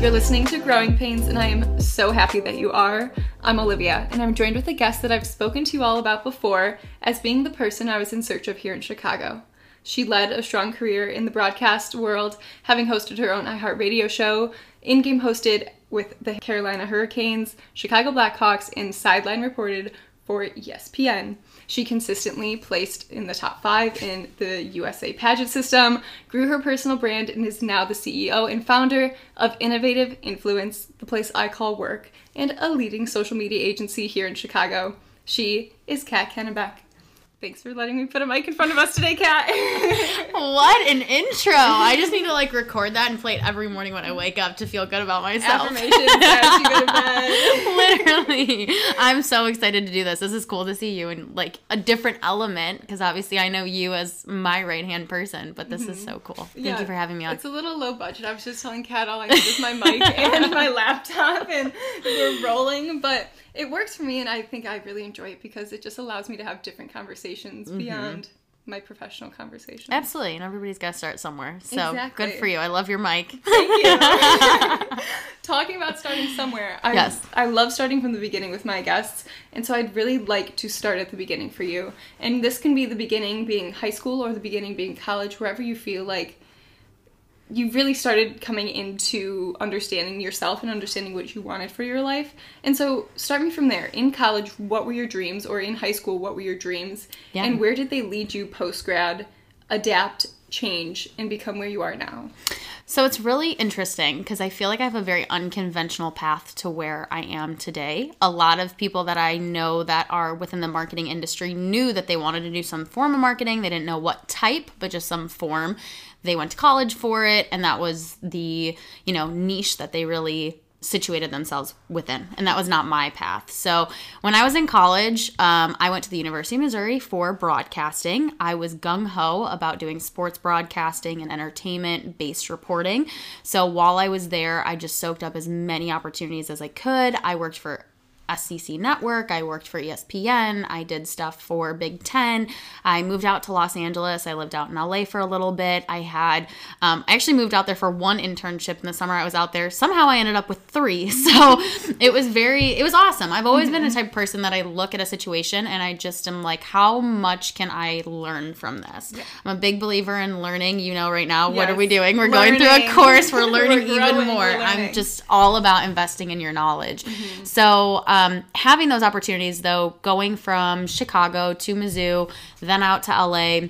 You're listening to Growing Pains, and I am so happy that you are. I'm Olivia, and I'm joined with a guest that I've spoken to you all about before as being the person I was in search of here in Chicago. She led a strong career in the broadcast world, having hosted her own iHeartRadio show, in game hosted with the Carolina Hurricanes, Chicago Blackhawks, and sideline reported for ESPN. She consistently placed in the top five in the USA pageant system, grew her personal brand, and is now the CEO and founder of Innovative Influence, the place I call work, and a leading social media agency here in Chicago. She is Cat Kennebeck. Thanks for letting me put a mic in front of us today, Cat. what an intro! I just need to like record that and play it every morning when I wake up to feel good about myself. Affirmations as you go to bed. Literally, I'm so excited to do this. This is cool to see you in like a different element because obviously I know you as my right hand person, but this is so cool. Thank Mm-hmm. Yeah, you for having me on. It's a little low budget. I was just telling Cat all I need is my mic and my laptop, and we're rolling. But it works for me, and I think I really enjoy it because it just allows me to have different conversations Mm-hmm. beyond my professional conversations. Absolutely, and everybody's got to start somewhere. So Exactly. good for you. I love your mic. Thank you. Talking about starting somewhere. I, Yes. I love starting from the beginning with my guests, and so I'd really like to start at the beginning for you. And this can be the beginning being high school or the beginning being college, wherever you feel like you really started coming into understanding yourself and understanding what you wanted for your life. And so, start me from there. In college, what were your dreams? Or in high school, what were your dreams? Yeah. And where did they lead you post grad, adapt, change, and become where you are now? So it's really interesting because I feel like I have a very unconventional path to where I am today. A lot of people that I know that are within the marketing industry knew that they wanted to do some form of marketing. They didn't know what type, but just some form. They went to college for it, and that was the, you know, niche that they really situated themselves within and that was not my path. So when i was in college um, i went to the university of missouri for broadcasting. I was gung-ho about doing sports broadcasting and entertainment based reporting. So while i was there i just soaked up as many opportunities as i could. I worked for SEC Network. I worked for ESPN. I did stuff for Big Ten. I moved out to Los Angeles. I lived out in LA for a little bit. I had, um, I actually moved out there for one internship in the summer I was out there. Somehow I ended up with three. So it was very, it was awesome. I've always been a type of person that I look at a situation and I just am like, how much can I learn from this? I'm a big believer in learning. You know, right now, what are we doing? We're going through a course. We're learning We're even more. we're I'm just all about investing in your knowledge. So, um, Um, having those opportunities, though, going from Chicago to Mizzou, then out to LA,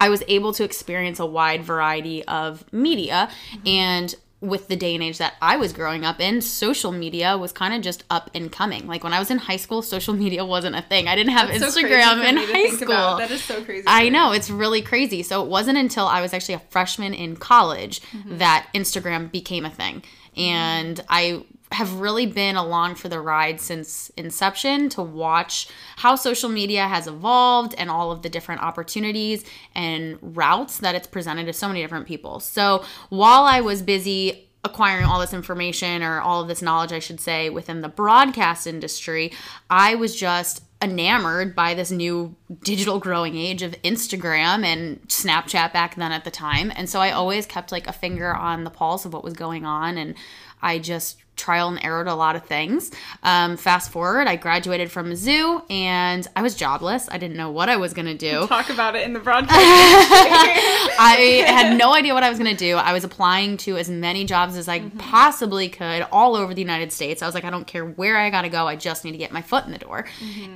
I was able to experience a wide variety of media. Mm-hmm. And with the day and age that I was growing up in, social media was kind of just up and coming. Like when I was in high school, social media wasn't a thing. I didn't have That's Instagram for in high school. about. That is so crazy. I know, it's really crazy. So it wasn't until I was actually a freshman in college mm-hmm. that Instagram became a thing. Mm-hmm. And I have really been along for the ride since inception to watch how social media has evolved and all of the different opportunities and routes that it's presented to so many different people. So while I was busy acquiring all this information or all of this knowledge, I should say, within the broadcast industry, I was just enamored by this new digital growing age of Instagram and Snapchat back then at the time. And so I always kept like a finger on the pulse of what was going on. And I just trial and errored a lot of things. Um, fast forward, I graduated from Mizzou and I was jobless. I didn't know what I was going to do. Talk about it in the broadcast. I had no idea what I was going to do. I was applying to as many jobs as I possibly could all over the United States. I was like, I don't care where I got to go. I just need to get my foot in the door.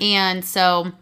And so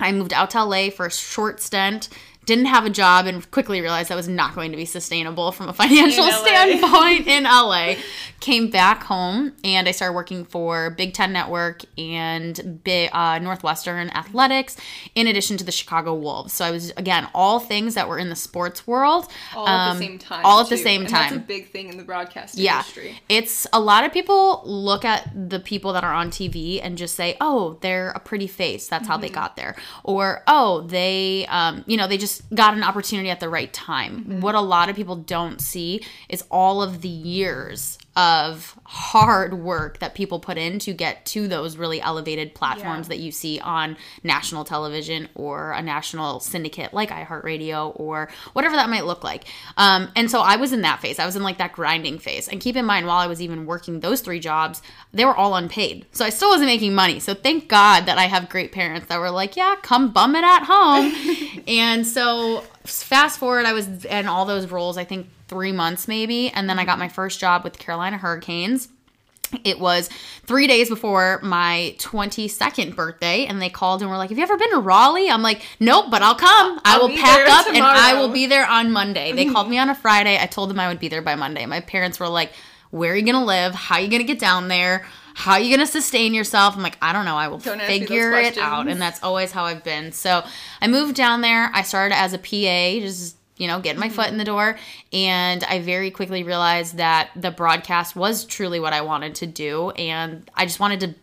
I moved out to LA for a short stint. Didn't have a job and quickly realized that was not going to be sustainable from a financial In standpoint in LA. Came back home and I started working for Big Ten Network and Bi- uh, Northwestern Athletics, in addition to the Chicago Wolves. So I was again all things that were in the sports world, all at um, the same time. All at the same And time. That's a big thing in the broadcast Yeah. industry. It's a lot of people look at the people that are on TV and just say, oh, they're a pretty face. That's how they got there. Or, oh, they, um, you know, they just got an opportunity at the right time. What a lot of people don't see is all of the years of hard work that people put in to get to those really elevated platforms Yeah. that you see on national television or a national syndicate like iHeartRadio or whatever that might look like. Um, and so I was in that phase. I was in like that grinding phase. And keep in mind, while I was even working those three jobs, they were all unpaid. So I still wasn't making money. So thank God that I have great parents that were like, yeah, come bum it at home. and so fast forward, I was in all those roles, I think three months maybe. And then I got mm-hmm. my first job with the Carolina Hurricanes. It was three days before my 22nd birthday, and they called and were like, Have you ever been to Raleigh? I'm like, Nope, but I'll come. I I'll will pack up and I will be there on Monday. They called me on a Friday. I told them I would be there by Monday. My parents were like, Where are you going to live? How are you going to get down there? How are you going to sustain yourself? I'm like, I don't know. I will Don't ask me those figure it out. And that's always how I've been. So I moved down there. I started as a PA, just you know, getting my foot mm-hmm. in the door. And I very quickly realized that the broadcast was truly what I wanted to do. And I just wanted to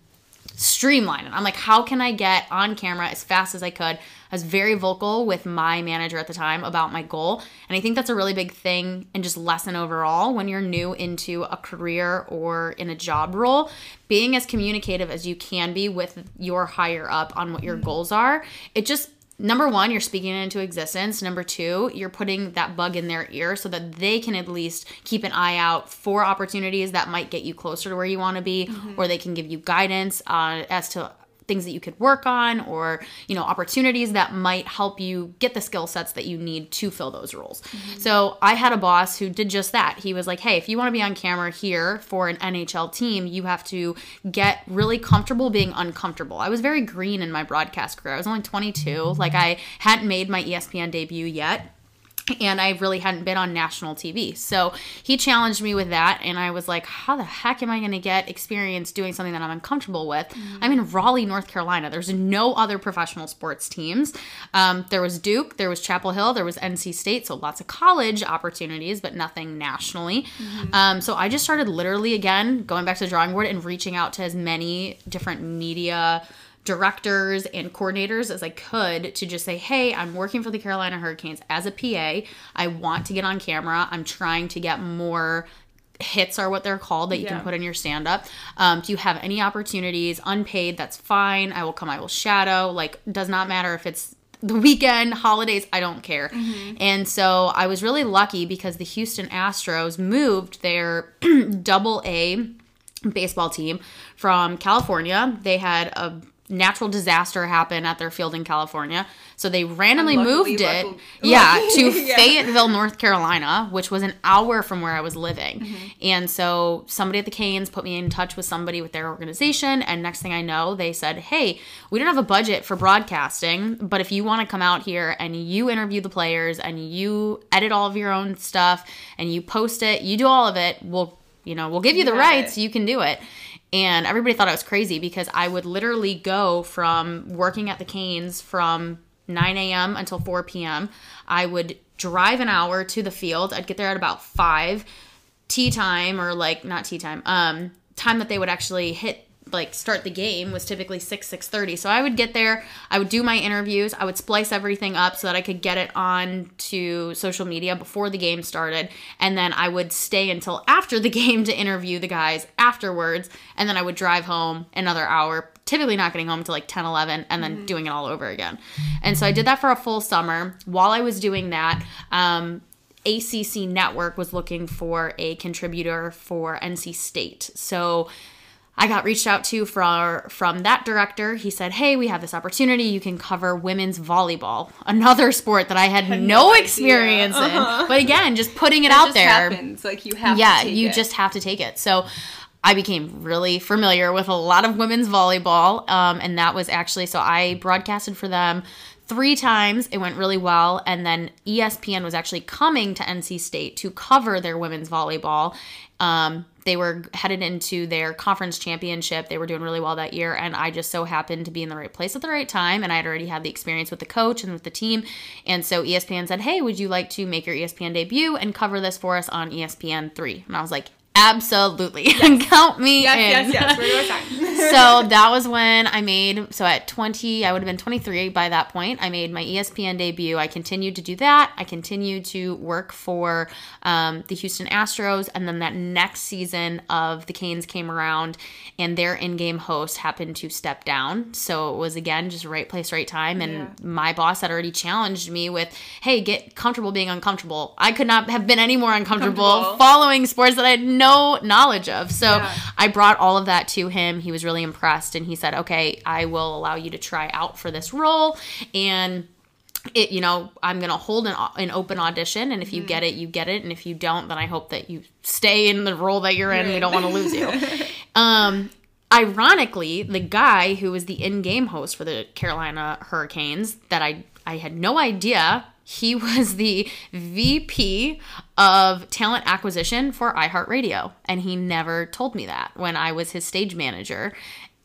streamline it. I'm like, how can I get on camera as fast as I could? I was very vocal with my manager at the time about my goal. And I think that's a really big thing and just lesson overall when you're new into a career or in a job role. Being as communicative as you can be with your higher up on what your mm-hmm. goals are, it just number one, you're speaking it into existence. Number two, you're putting that bug in their ear so that they can at least keep an eye out for opportunities that might get you closer to where you want to be, or they can give you guidance uh, as to things that you could work on or you know opportunities that might help you get the skill sets that you need to fill those roles. Mm-hmm. So i had a boss who did just that. He was like hey if you want to be on camera here for an nhl team you have to get really comfortable being uncomfortable. I was very green in my broadcast career. I was only 22 like i hadn't made my espn debut yet and I really hadn't been on national TV. So he challenged me with that, and I was like, how the heck am I going to get experience doing something that I'm uncomfortable with? I'm in Raleigh, North Carolina. There's no other professional sports teams. Um, there was Duke, there was Chapel Hill, there was NC State, so lots of college opportunities, but nothing nationally. Um, so I just started literally again going back to the drawing board and reaching out to as many different media directors and coordinators as I could to just say, hey, I'm working for the Carolina Hurricanes as a PA. I want to get on camera. I'm trying to get more hits are what they're called that you Yeah. can put in your stand up. Um, do you have any opportunities? Unpaid, that's fine. I will come, I will shadow. Like, does not matter if it's the weekend, holidays, I don't care. And so I was really lucky because the Houston Astros moved their double A baseball team from California. They had a natural disaster happen at their field in California. So they randomly moved it. yeah, to Yeah. Fayetteville, North Carolina, which was an hour from where I was living. Mm-hmm. And so somebody at the Canes put me in touch with somebody with their organization. And next thing I know, they said, Hey, we don't have a budget for broadcasting, but if you want to come out here and you interview the players and you edit all of your own stuff and you post it, you do all of it, we'll you know, we'll give you the rights, it. you can do it. And everybody thought I was crazy because I would literally go from working at the Canes from 9 a.m. until 4 p.m. I would drive an hour to the field. I'd get there at about 5. Tea time, or like, not tea time, um, time that they would actually hit like start the game was typically 6 6.30 so i would get there i would do my interviews i would splice everything up so that i could get it on to social media before the game started. And then i would stay until after the game to interview the guys afterwards. And then i would drive home another hour typically not getting home till like 10 11 and then doing it all over again. And so i did that for a full summer. While i was doing that um, ACC Network was looking for a contributor for NC State. So I got reached out to from from that director. He said, "Hey, we have this opportunity. You can cover women's volleyball, another sport that I had, Had no, no experience Uh-huh. in. But again, just putting it, It out just there happens. Like you have yeah, to take you it. just have to take it. So I became really familiar with a lot of women's volleyball, um, and that was actually so I broadcasted for them three times. It went really well, and then ESPN was actually coming to NC State to cover their women's volleyball. Um, they were headed into their conference championship. They were doing really well that year, and I just so happened to be in the right place at the right time. And I had already had the experience with the coach and with the team. And so ESPN said, Hey, would you like to make your ESPN debut and cover this for us on ESPN 3? And I was like, Absolutely. Count me Yes, in. yes, yes. We're going time. so that was when I made so at 20 I would have been 23 by that point I made my ESPN debut I continued to do that I continued to work for um, the Houston Astros and then that next season of the Canes came around and their in-game host happened to step down so it was again just right place right time and Yeah. my boss had already challenged me with hey get comfortable being uncomfortable I could not have been any more uncomfortable Comfortable. following sports that I had no knowledge of so Yeah. I brought all of that to him. He was really impressed and he said, "Okay, I will allow you to try out for this role and it you know, I'm going to hold an, an open audition and if you get it, you get it and if you don't, then I hope that you stay in the role that you're in. We don't want to lose you." um ironically, the guy who was the in-game host for the Carolina Hurricanes that I I had no idea he was the VP of talent acquisition for iHeartRadio, and he never told me that when I was his stage manager.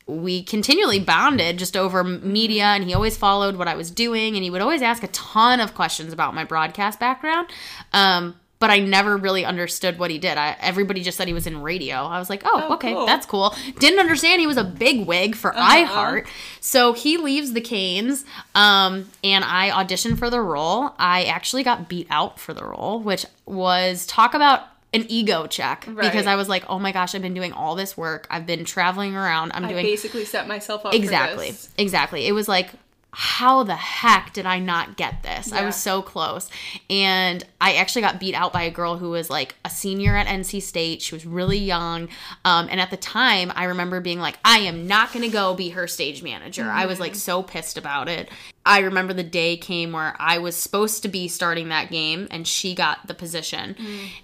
We continually bonded just over media, and he always followed what I was doing, and he would always ask a ton of questions about my broadcast background. Um, but I never really understood what he did. I, everybody just said he was in radio. I was like, oh, Oh, okay, cool. that's cool. Didn't understand he was a big wig for iHeart. So he leaves the Canes, um, and I auditioned for the role. I actually got beat out for the role, which was talk about an ego check because I was like, oh my gosh, I've been doing all this work. I've been traveling around. I'm I doing basically set myself up exactly For this. exactly it was like how the heck did i not get this? I was so close. And i actually got beat out by a girl who was like a senior at nc state. She was really young. Um, and at the time i remember being like i am not going to go be her stage manager. I was like so pissed about it. I remember the day came where i was supposed to be starting that game and she got the position.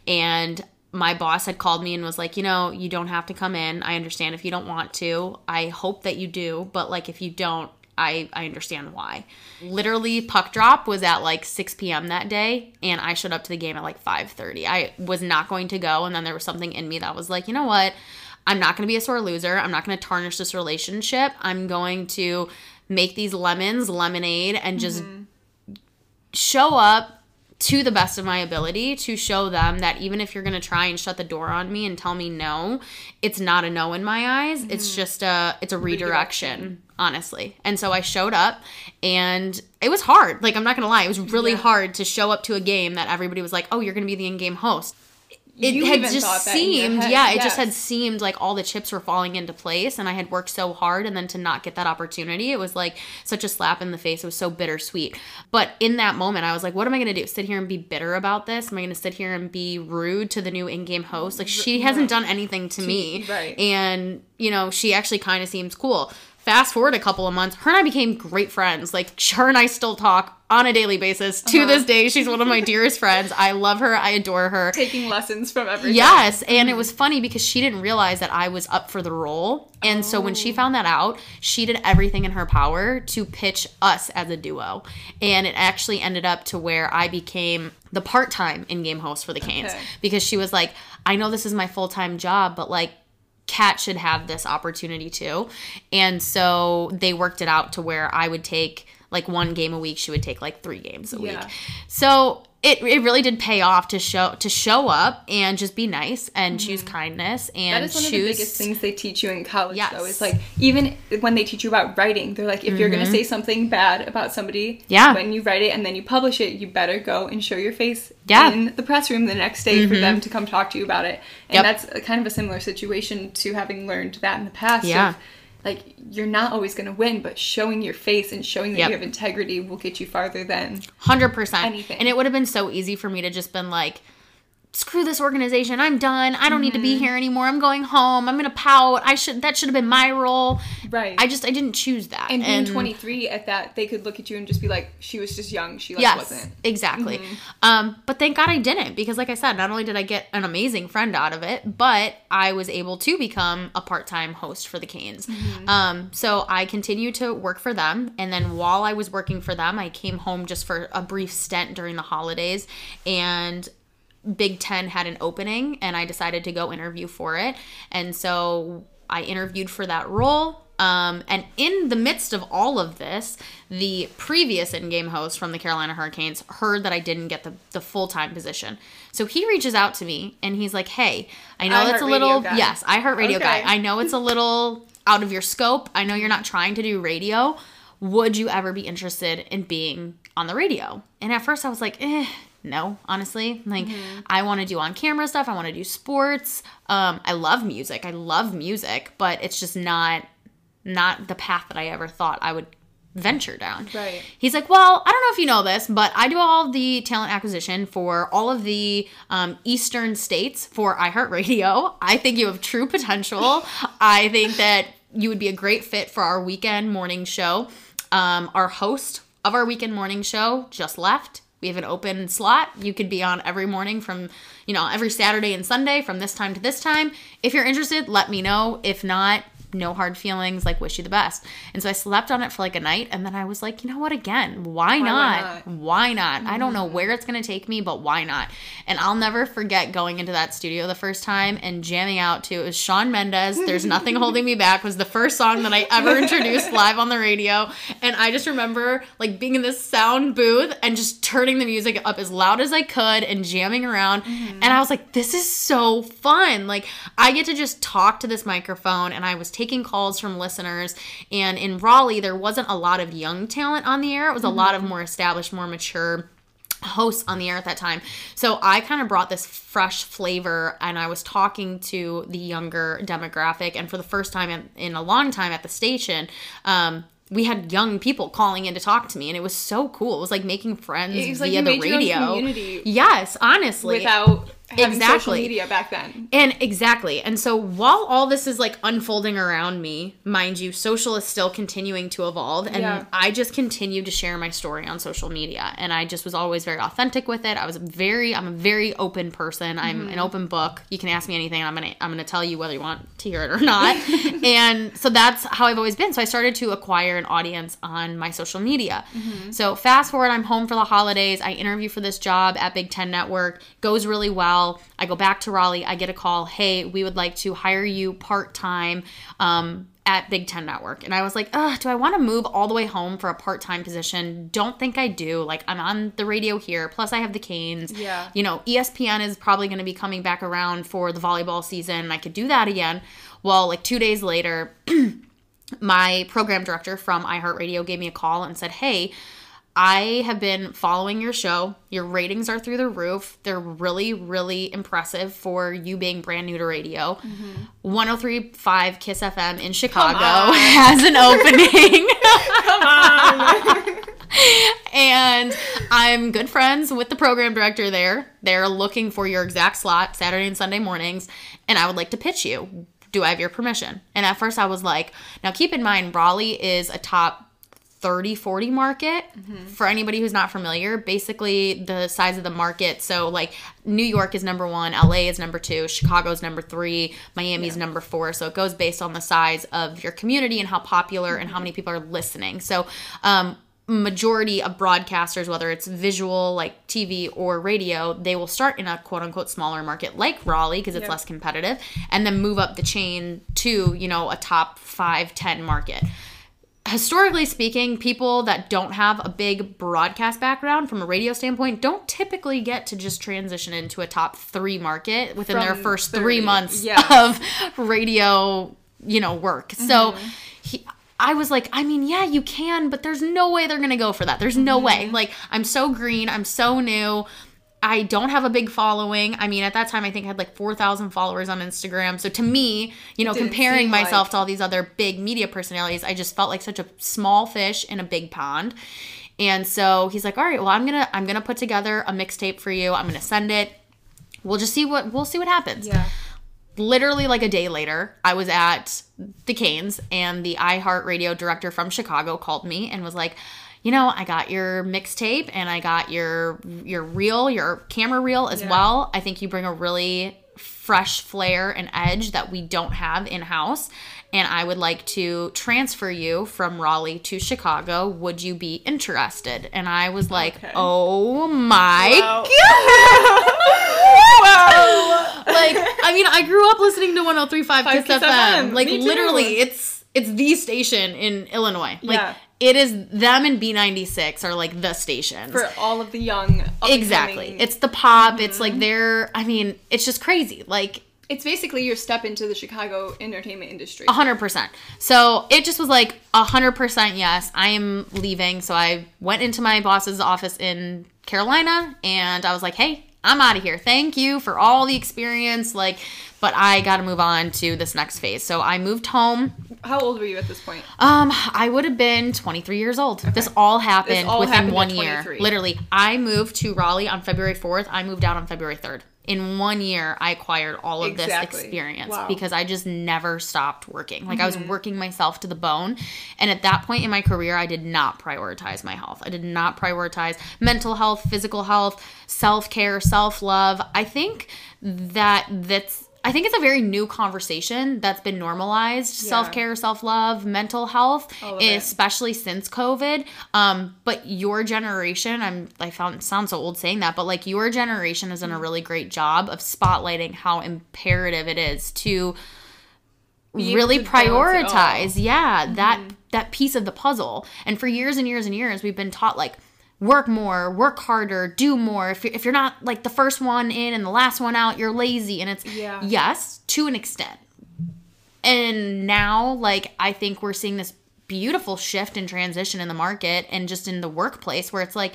And my boss had called me and was like, you know, you don't have to come in. I understand if you don't want to. I hope that you do, but like if you don't, I I understand why. Literally, puck drop was at like 6 p.m. that day, and I showed up to the game at like 5:30. I was not going to go, and then there was something in me that was like, you know what? I'm not going to be a sore loser. I'm not going to tarnish this relationship. I'm going to make these lemons lemonade and just mm-hmm. show up to the best of my ability to show them that even if you're going to try and shut the door on me and tell me no, it's not a no in my eyes. It's mm-hmm. just a it's a redirection, honestly. And so I showed up and it was hard. Like I'm not going to lie, it was really Yeah. hard to show up to a game that everybody was like, "Oh, you're going to be the in-game host." It You had just thought that in your seemed, yeah, it just had seemed like all the chips were falling into place and I had worked so hard and then to not get that opportunity, it was like such a slap in the face. It was so bittersweet. But in that moment, I was like, what am I going to do? Sit here and be bitter about this? Am I going to sit here and be rude to the new in-game host? Like she hasn't done anything to me. right. And, you know, she actually kind of seems cool. Fast forward a couple of months, her and I became great friends. Like her and I still talk on a daily basis. To uh-huh. this day, she's one of my dearest friends. I love her. I adore her. Taking lessons from everything. Yes, and it was funny because she didn't realize that I was up for the role. And so when Oh. she found that out, she did everything in her power to pitch us as a duo. And it actually ended up to where I became the part-time in-game host for the Canes Okay. because she was like, "I know this is my full-time job, but like Cat should have this opportunity too." And so they worked it out to where I would take like one game a week, she would take like 3 games a Yeah. week. So it, it really did pay off to show to show up and just be nice and choose kindness and Mm-hmm. That is one choose of the biggest things they teach you in college, Yes. Mm-hmm. though. Is like even when they teach you about writing, they're like, if you're gonna say something bad about somebody, Yeah. when you write it and then you publish it, you better go and show your face Yeah. Mm-hmm. in the press room the next day for them to come talk to you about it. And Yep. that's kind of a similar situation to having learned that in the past. of, Yeah. Like you're not always gonna win, but showing your face and showing that Yep. you have integrity will get you farther than Hundred percent. Anything. And it would have been so easy for me to just been like, screw this organization. I'm done. I don't need to Mm-hmm. be here anymore. I'm going home. I'm gonna pout. I should. That should have been my role. right. I just I didn't choose that. and being 23 at that, they could look at you and just be like, she was just young. She like Yes, wasn't. exactly. Mm-hmm. Um, but thank God I didn't because, like I said, not only did I get an amazing friend out of it, but I was able to become a part-time host for the Canes. Mm-hmm. Um, so I continued to work for them, and then while I was working for them, I came home just for a brief stint during the holidays, and Big Ten had an opening, and I decided to go interview for it, and so I interviewed for that role. Um, and in the midst of all of this, the previous in-game host from the Carolina Hurricanes heard that I didn't get the, the full-time position. So he reaches out to me and he's like, "Hey, I know it's a little guy. yes, I heart radio guy. I know it's a little out of your scope. I know you're not trying to do radio. Would you ever be interested in being on the radio?" And at first I was like, "Eh, no, honestly. Like Mm-hmm. I want to do on camera stuff. I want to do sports. Um, I love music. I love music, but it's just not not the path that I ever thought I would venture down. Right. He's like, well, I don't know if you know this, but I do all the talent acquisition for all of the um, eastern states for iHeartRadio. I think you have true potential. I think that you would be a great fit for our weekend morning show. Um, our host of our weekend morning show just left. We have an open slot. You could be on every morning from, you know, every Saturday and Sunday from this time to this time. If you're interested, let me know. If not, no hard feelings, like wish you the best. And so I slept on it for like a night and then I was like, you know what, again, why, not? not? Why not? I don't know mm-hmm. where it's going to take me, but why not? And I'll never forget going into that studio the first time and jamming out to it was Shawn Mendes. There's nothing holding me back was the first song that I ever introduced live on the radio. And I just remember like being in this sound booth and just turning the music up as loud as I could and jamming around. Mm-hmm. And I was like, this is so fun. Like I get to just talk to this microphone and I was taking calls from listeners. And in Raleigh, there wasn't a lot of young talent on the air. It was a lot of more established, more mature hosts on the air at that time. So I kind of brought this fresh flavor and I was talking to the younger demographic. And for the first time in, in a long time at the station, um, we had young people calling in to talk to me, and it was so cool. It was like making friends It was like via the made your own radio. Yes, honestly. without having social Exactly. media back then. And exactly. And so while all this is like unfolding around me, mind you, social is still continuing to evolve. And Yeah. I just continued to share my story on social media. And I just was always very authentic with it. I was very, I'm a very open person. I'm Mm-hmm. an open book. You can ask me anything. I'm going to, I'm going to tell you whether you want to hear it or not. and so that's how I've always been. So I started to acquire an audience on my social media. Mm-hmm. So fast forward, I'm home for the holidays. I interview for this job at Big Ten Network. Goes really well. I go back to Raleigh. I get a call. Hey, we would like to hire you part time. Um, at Big Ten Network. And I was like, ugh, do I want to move all the way home for a part time position? Don't think I do. Like, I'm on the radio here. Plus, I have the Canes. Yeah. You know, ESPN is probably going to be coming back around for the volleyball season. I could do that again. Well, like two days later, my program director from iHeartRadio gave me a call and said, Hey, I have been following your show. Your ratings are through the roof. They're really, really impressive for you being brand new to radio. Mm-hmm. 1035 Kiss FM in Chicago has an opening. Come on. and I'm good friends with the program director there. They're looking for your exact slot Saturday and Sunday mornings, and I would like to pitch you. Do I have your permission? And at first I was like, now keep in mind, Raleigh is a top 30 40 market for anybody who's not familiar. Basically the size of the market. So like new york is number one la is number two chicago's number three miami's number four. So it goes based on the size of your community and how popular and how many people are listening. So um majority of broadcasters whether it's visual like tv or radio they will start in a quote unquote smaller market like raleigh because it's Yep. less competitive and then move up the chain to you know a top five ten market historically speaking, people that don't have a big broadcast background from a radio standpoint don't typically get to just transition into a top three market within their first 30, three months yeah. of radio, you know, work. So mm-hmm. he, I was like, I mean, yeah, you can, but there's no way they're gonna go for that. There's no way. Mm-hmm. Like, I'm so green, I'm so new. I don't have a big following. I mean, at that time, I think I had like 4,000 followers on Instagram. So to me, you know, Didn't comparing myself like- to all these other big media personalities, I just felt like such a small fish in a big pond. And so he's like, "All right, well, I'm gonna I'm gonna put together a mixtape for you. I'm gonna send it. We'll just see what we'll see what happens." yeah. literally like a day later, I was at the Canes and the iHeartRadio director from Chicago called me and was like, you know, I got your mixtape and I got your your reel, your camera reel as Yeah. well. I think you bring a really fresh flair and edge that we don't have in house. And I would like to transfer you from Raleigh to Chicago. Would you be interested? And I was like, Okay. oh my Wow. like I mean, I grew up listening to 103.5 Kiss, Kiss FM. Like Me too. literally, it's it's the station in Illinois. Like Yeah. It is them and B96 are like the stations. For all of the young. exactly. It's the pop. It's Mm-hmm. like they're I mean, it's just crazy. Like it's basically your step into the Chicago entertainment industry. A hundred percent. So it just was like a hundred percent yes. I am leaving. So I went into my boss's office in Carolina and I was like, hey, I'm out of here. Thank you for all the experience. Like, but I got to move on to this next phase. So I moved home. How old were you at this point? Um, I would have been 23 years old. This all happened This all within happened one year. Literally, I moved to Raleigh on February 4th. I moved out on February 3rd. In one year, I acquired all of Exactly. this experience Wow. because I just never stopped working. Like I was Mm-hmm. working myself to the bone. And at that point in my career, I did not prioritize my health. I did not prioritize mental health, physical health, self care, self love. I think that that's. I think it's a very new conversation that's been normalized. Self care, self love, mental health, All of it. especially since COVID. Um, but your generation, I'm I found sound so old saying that, but like your generation has done a really great job of spotlighting how imperative it is to Be really to balance it all. prioritize yeah that that piece of the puzzle and for years and years and years we've been taught like work more work harder do more if you're, if you're not like the first one in and the last one out you're lazy and it's Yeah. yes to an extent and now like i think we're seeing this beautiful shift and transition in the market and just in the workplace where it's like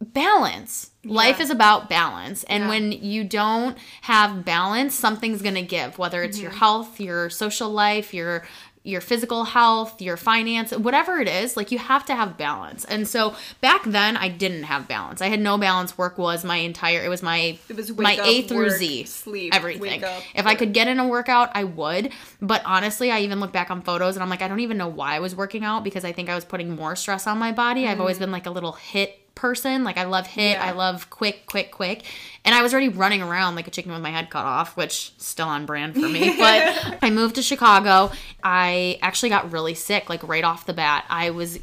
balance life is about balance and Yeah. when you don't have balance something's going to give whether it's Mm-hmm. your health your social life your your physical health your finance whatever it is like you have to have balance. And so back then i didn't have balance. I had no balance. Work was my entire it was my It was my up, a through work, z sleep, everything. up, if i could get in a workout i would. But honestly i even look back on photos and i'm like i don't even know why i was working out because i think i was putting more stress on my body. I've always mm. been like a little HIIT person like i love HIIT. Yeah. i love quick quick quick and i was already running around like a chicken with my head cut off which still on brand for me but i moved to chicago i actually got really sick like right off the bat i was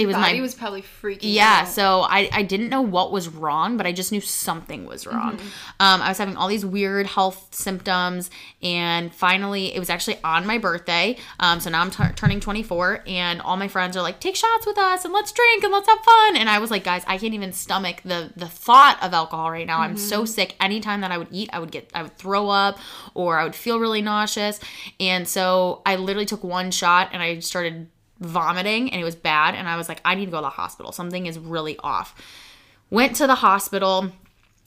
it was Body my was probably freaking yeah, out. so I, I didn't know what was wrong, but I just knew something was wrong. Um, I was having all these weird health symptoms, and finally, it was actually on my birthday. Um, so now I'm tur- turning 24, and all my friends are like, "Take shots with us, and let's drink, and let's have fun." And I was like, "Guys, I can't even stomach the the thought of alcohol right now. I'm so sick. Anytime that I would eat, I would get I would throw up, or I would feel really nauseous." And so I literally took one shot, and I started vomiting and it was bad and I was like I need to go to the hospital. Something is really off. Went to the hospital.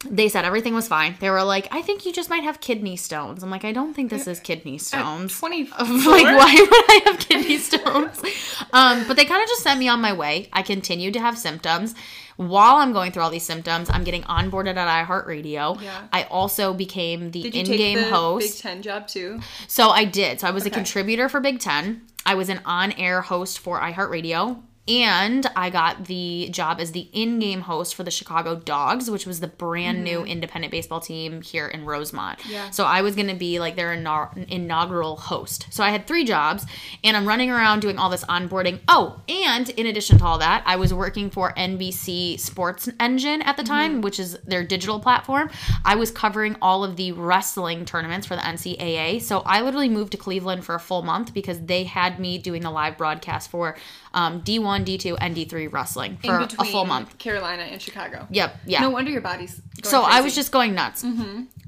They said everything was fine. They were like, "I think you just might have kidney stones." I'm like, "I don't think this is kidney stones." 24? like why would I have kidney stones? um, but they kind of just sent me on my way. I continued to have symptoms. While I'm going through all these symptoms, I'm getting onboarded at iHeartRadio. Yeah. I also became the Did in-game take the host. Big Ten job too? So I did. So I was a contributor for Big Ten. I was an on-air host for iHeartRadio. And I got the job as the in-game host for the Chicago Dogs, which was the brand new independent baseball team here in Rosemont. Mm-hmm. Yeah. So I was going to be like their inau- inaugural host. So I had three jobs, and I'm running around doing all this onboarding. Oh, and in addition to all that, I was working for NBC Sports Engine at the time, which is their digital platform. I was covering all of the wrestling tournaments for the NCAA. So I literally moved to Cleveland for a full month because they had me doing the live broadcast for um, D1, D2, and D3 wrestling for a full month. Carolina and Chicago. Yep. Yeah. No wonder your body's. So I was just going nuts.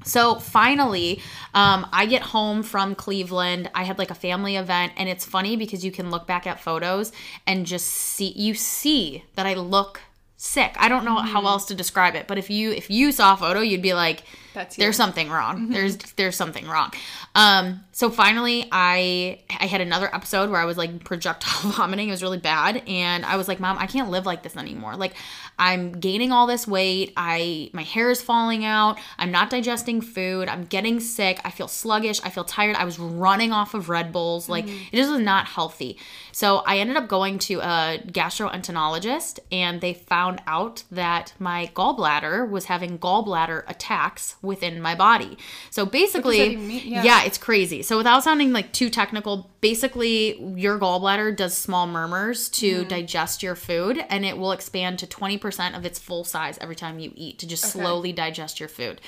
So finally, um, I get home from Cleveland. I had like a family event, and it's funny because you can look back at photos and just see you see that I look sick. I don't know how else to describe it, but if you if you saw a photo, you'd be like, That's there's something wrong. There's there's something wrong. Um, so finally, I I had another episode where I was like projectile vomiting. It was really bad, and I was like, Mom, I can't live like this anymore. Like, I'm gaining all this weight. I my hair is falling out. I'm not digesting food. I'm getting sick. I feel sluggish. I feel tired. I was running off of Red Bulls. Like, it just was not healthy. So I ended up going to a gastroenterologist, and they found out that my gallbladder was having gallbladder attacks within my body. So basically. Yeah. yeah, it's crazy. So without sounding like too technical, basically your gallbladder does small murmurs to Mm-hmm. digest your food and it will expand to 20% of its full size every time you eat to just slowly digest your food.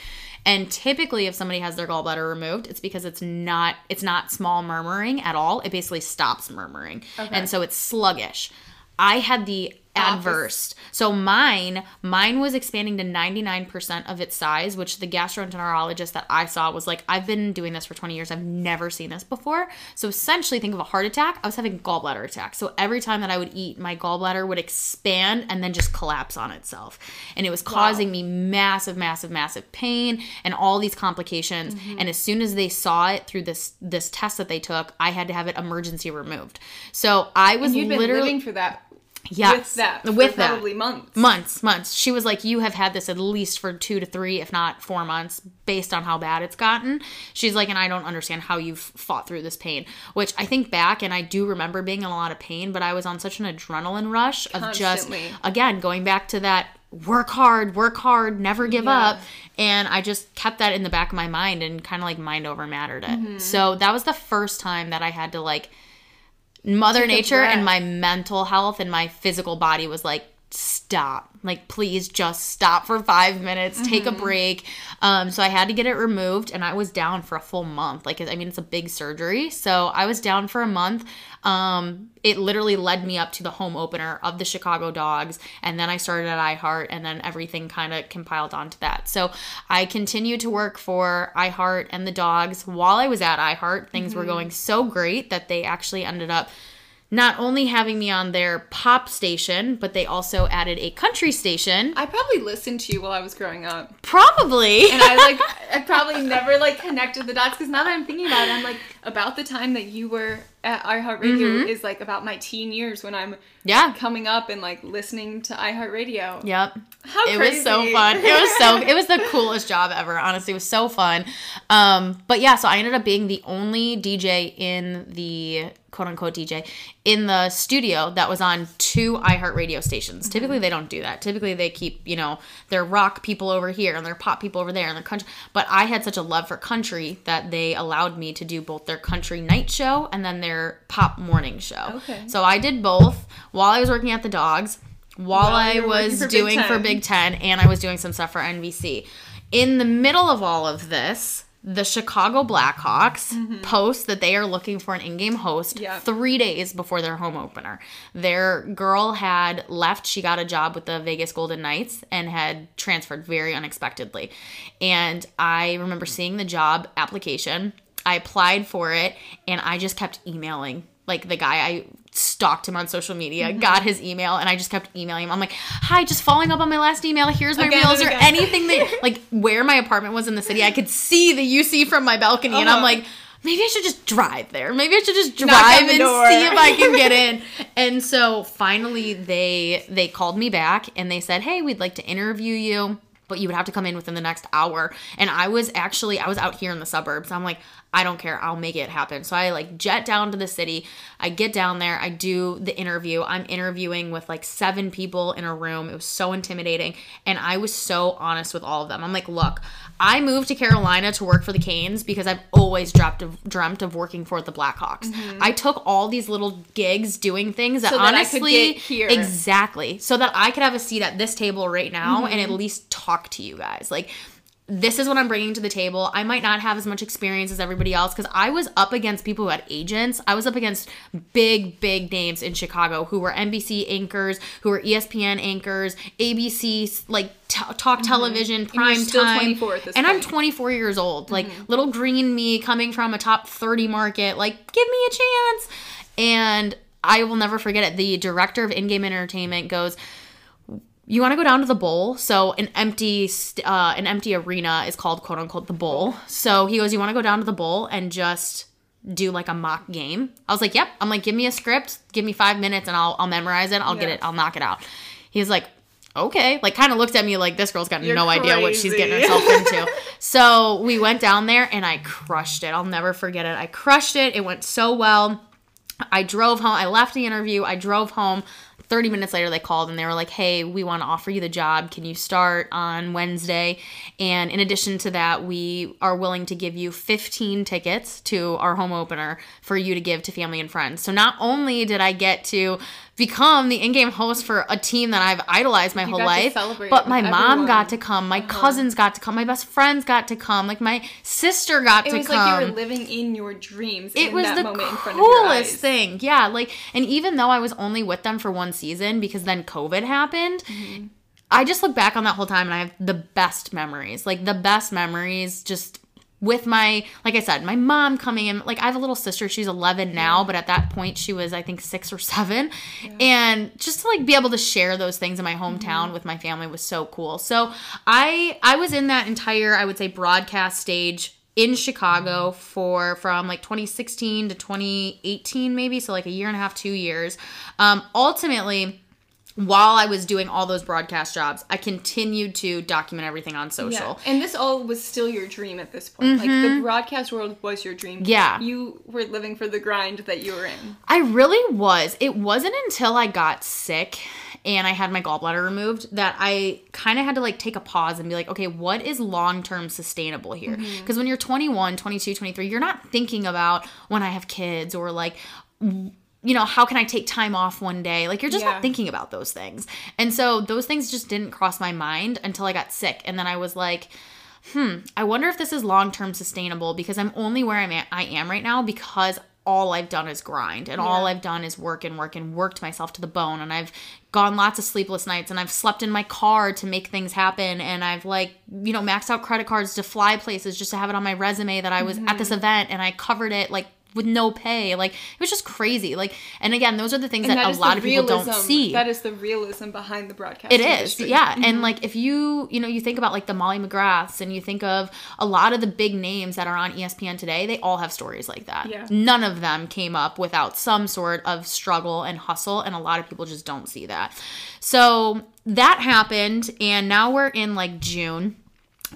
And typically if somebody has their gallbladder removed, it's because it's not it's not small murmuring at all. It basically stops murmuring. And so it's sluggish. I had the adverse. So mine, mine was expanding to 99% of its size, which the gastroenterologist that I saw was like, I've been doing this for 20 years. I've never seen this before. So essentially think of a heart attack. I was having gallbladder attack. So every time that I would eat, my gallbladder would expand and then just collapse on itself. And it was causing me massive, massive, massive pain and all these complications. And as soon as they saw it through this this test that they took, I had to have it emergency removed. So I was literally living for that yes, with that for with that probably months. months months she was like you have had this at least for two to three if not four months based on how bad it's gotten she's like and i don't understand how you've fought through this pain which i think back and i do remember being in a lot of pain but i was on such an adrenaline rush of Constantly. just again going back to that work hard work hard never give Yeah. up and i just kept that in the back of my mind and kind of like mind over mattered it Mm-hmm. so that was the first time that i had to like mother Take nature and my mental health and my physical body was like stop. Like please just stop for five minutes take Mm-hmm. a break. Um so i had to get it removed and i was down for a full month. Like i mean it's a big surgery. So i was down for a month. Um it literally led me up to the home opener of the chicago dogs and then i started at iheart and then everything kind of compiled onto that. So i continued to work for iheart and the dogs. While i was at iheart things Mm-hmm. were going so great that they actually ended up not only having me on their pop station, but they also added a country station. I probably listened to you while I was growing up. Probably. And I like I probably never like connected the dots because now that I'm thinking about it, I'm like about the time that you were at iHeartRadio is like about my teen years when I'm yeah. coming up and like listening to iHeartRadio. Yep. How It crazy. was so fun. It was so it was the coolest job ever. Honestly, it was so fun. Um, but yeah, so I ended up being the only DJ in the quote unquote DJ in the studio that was on two iHeart radio stations. Mm-hmm. Typically they don't do that. Typically they keep, you know, their rock people over here and their pop people over there and their country. But I had such a love for country that they allowed me to do both their country night show and then their pop morning show. Okay. So I did both while I was working at the dogs. While While I you were working was for doing for Big Ten, and I was doing some stuff for NBC. In the middle of all of this, the Chicago Blackhawks post that they are looking for an in-game host Mm-hmm. Three days before their home opener. Their girl had left; she got a job with the Vegas Golden Knights and had transferred very unexpectedly. And I remember seeing the job application. I applied for it, and I just kept emailing like the guy I stalked him on social media, Mm-hmm. got his email, and I just kept emailing him. I'm like, "Hi, just following up on my last email. Here's my Again reels or again." anything that like where my apartment was in the city. I could see the UC from my balcony, and I'm Uh-huh. like." Maybe I should just drive there. Maybe I should just drive and see if I can get in. And so finally they they called me back and they said, "Hey, we'd like to interview you." But you would have to come in within the next hour. And I was actually, I was out here in the suburbs. I'm like, I don't care. I'll make it happen. So I like jet down to the city. I get down there. I do the interview. I'm interviewing with like seven people in a room. It was so intimidating. And I was so honest with all of them. I'm like, look, I moved to Carolina to work for the Canes because I've always dreamt of, dreamt of working for the Blackhawks. I took all these little gigs doing things that Mm-hmm. So that honestly, exactly, so that I could have a seat at this table right now and Mm-hmm. at least talk to you guys. Like, this is what I'm bringing to the table. I might not have as much experience as everybody else because I was up against people who had agents. I was up against big, big names in Chicago who were NBC anchors, who were ESPN anchors, ABC, like t- talk television, prime Mm-hmm. still time. 24 at this and I'm. Mm-hmm. 24 years old. Like, little green me coming from a top 30 market. Like, give me a chance. And I will never forget it. The director of in game entertainment goes, you want to go down to the bowl. So an empty st- uh, an empty arena is called quote unquote the bowl. So he goes you want to go down to the bowl and just do like a mock game? I was like yep. I'm like give me a script give me five minutes and i'll, I'll memorize it i'll get it i'll knock it out. He's like okay. Like kind of looked at me like this girl's got You're no idea what she's getting herself into. So we went down there and i crushed it. I'll never forget it. I crushed it. It went so well. I drove home. I left the interview. I drove home, 30 minutes later, they called and they were like, hey, we want to offer you the job. Can you start on Wednesday? And in addition to that, we are willing to give you 15 tickets to our home opener for you to give to family and friends. So not only did I get to become the in-game host for a team that I've idolized my You whole life. But my mom everyone. got to come, my cousins got to come, my best friends got to come, like my sister got It to come. It was like you were living in your dreams. it in was that the moment in front of your coolest thing. Yeah, like and even though I was only with them for one season because then COVID happened, Mm-hmm. I just look back on that whole time and I have the best memories. Like the best memories just with my like I said, my mom coming in like I have a little sister, she's 11 now, but at that point she was I think 6 or 7. And just to like be able to share those things in my hometown Mm-hmm. with my family was so cool. So I I was in that entire I would say broadcast stage in Chicago for from like 2016 to 2018 maybe so like a year and a half 2 years. Um ultimately while I was doing all those broadcast jobs, I continued to document everything on Yeah. social. And this all was still your dream at this point. Like the broadcast world was your dream. Mm-hmm. Yeah. You were living for the grind that you were in. I really was. It wasn't until I got sick and I had my gallbladder removed that I kind of had to like take a pause and be like, okay, what is long term sustainable here? Because when you're 21, 22, 23, you're not thinking about when I have kids or like, you know, how can I take time off one day? Like, you're just Yeah. not thinking about those things. And so those things just didn't cross my mind until I got sick. And then I was like, hmm, I wonder if this is long term sustainable because I'm only where I'm at, I am right now because all I've done is grind and all I've done is work and work and worked myself to the bone and I've gone lots of sleepless nights and I've slept in my car to make things happen and I've like you know maxed out credit cards to fly places just to have it on my resume that I was at this event and I covered it like with no pay like it was just crazy like and again those are the things And that, that a lot of people don't see That is the realism behind the broadcast. it is, industry. yeah. And like if you, you know, you think about like the Molly McGraths and you think of a lot of the big names that are on ESPN today, they all have stories like that. Yeah. None of them came up without some sort of struggle and hustle, and a lot of people just don't see that. So that happened, and now we're in like June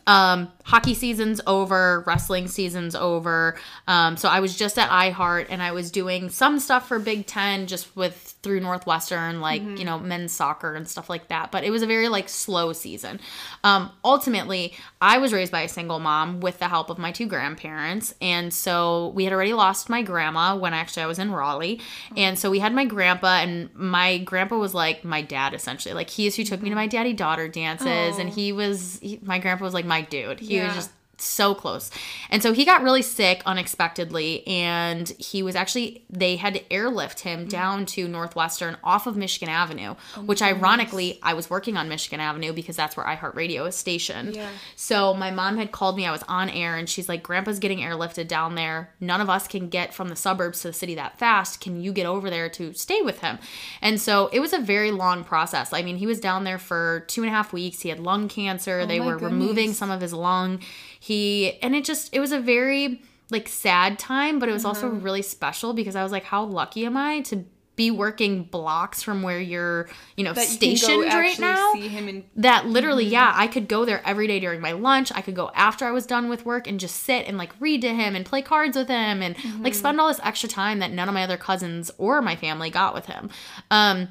um hockey season's over wrestling season's over. Um so i was just at iheart and i was doing some stuff for big ten just with through northwestern like you know men's soccer and stuff like that. But it was a very like slow season. Um ultimately i was raised by a single mom with the help of my two grandparents. And so we had already lost my grandma when actually i was in raleigh. And so we had my grandpa and my grandpa was like my dad essentially. Like he is who took me to my daddy daughter dances. And Oh. he was he, my grandpa was like my dude. He was Yeah. just so close. And so he got really sick unexpectedly and he was actually they had to airlift him down to Northwestern off of Michigan Avenue, which ironically I was working on Michigan Avenue because that's where iHeartRadio is stationed. Yeah. So my mom had called me, I was on air and she's like grandpa's getting airlifted down there. None of us can get from the suburbs to the city that fast. Can you get over there to stay with him? And so it was a very long process. I mean, he was down there for two and a half weeks. He had lung cancer. they Oh my were removing some of his lung. He and it just it was a very like sad time, but it was also Uh-huh. really special because I was like, how lucky am I to be working blocks from where you're, you know, That you stationed go right now? See him in that literally Mm-hmm. yeah i could go there every day during my lunch i could go after i was done with work and just sit and like read to him and play cards with him and Mm-hmm. like spend all this extra time that none of my other cousins or my family got with him um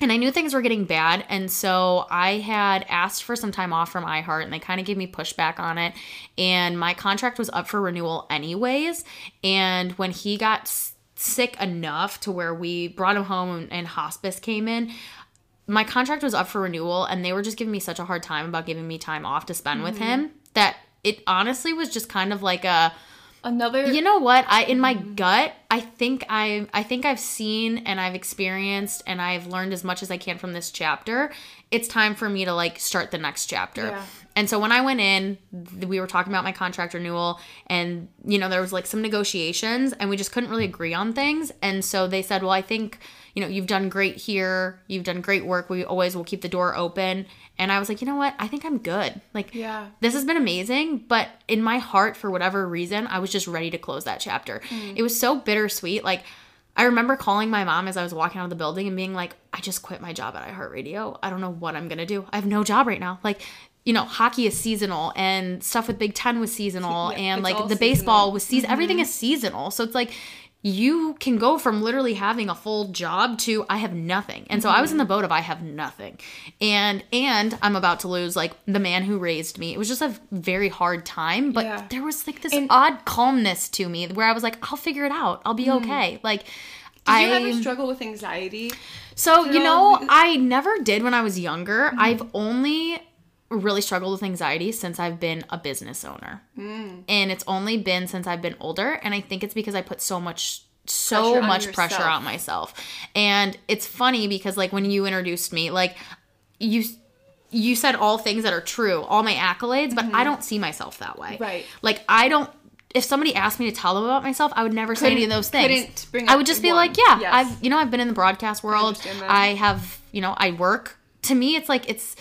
and I knew things were getting bad. And so I had asked for some time off from iHeart, and they kind of gave me pushback on it. And my contract was up for renewal, anyways. And when he got sick enough to where we brought him home and, and hospice came in, my contract was up for renewal and they were just giving me such a hard time about giving me time off to spend with mm-hmm. him that it honestly was just kind of like a another. you know what i in my mm. gut i think i i think i've seen and i've experienced and i've learned as much as i can from this chapter it's time for me to like start the next chapter Yeah. and so when i went in we were talking about my contract renewal and you know there was like some negotiations and we just couldn't really agree on things and so they said well i think you know you've done great here you've done great work we always will keep the door open and i was like you know what i think i'm good like Yeah. this has been amazing, but in my heart, for whatever reason, I was just ready to close that chapter. Mm. It was so bittersweet. Like, I remember calling my mom as I was walking out of the building and being like, I just quit my job at iHeartRadio. I don't know what I'm going to do. I have no job right now. Like, you know, hockey is seasonal and stuff with Big Ten was seasonal Yeah, and like the baseball was season. Everything is seasonal. So it's like, you can go from literally having a full job to I have nothing. And so I was in the boat of I have nothing. And and I'm about to lose like the man who raised me. It was just a very hard time, but Yeah. there was like this And- odd calmness to me where I was like I'll figure it out. I'll be okay. Like Did I you ever struggle with anxiety? so, you know, I never did when I was younger. Mm-hmm. I've only really struggled with anxiety since I've been a business owner. Mm. And it's only been since I've been older. And I think it's because I put so much so Pressure on much pressure on myself. And it's funny because like when you introduced me, like you you said all things that are true, all my accolades, but I don't see myself that way. Mm-hmm. Right. Like I don't if somebody asked me to tell them about myself, I would never say any of those things. couldn't I would just be one. like, yeah, Yes. I've you know, I've been in the broadcast world. that. I have, you know, I work. To me, it's like it's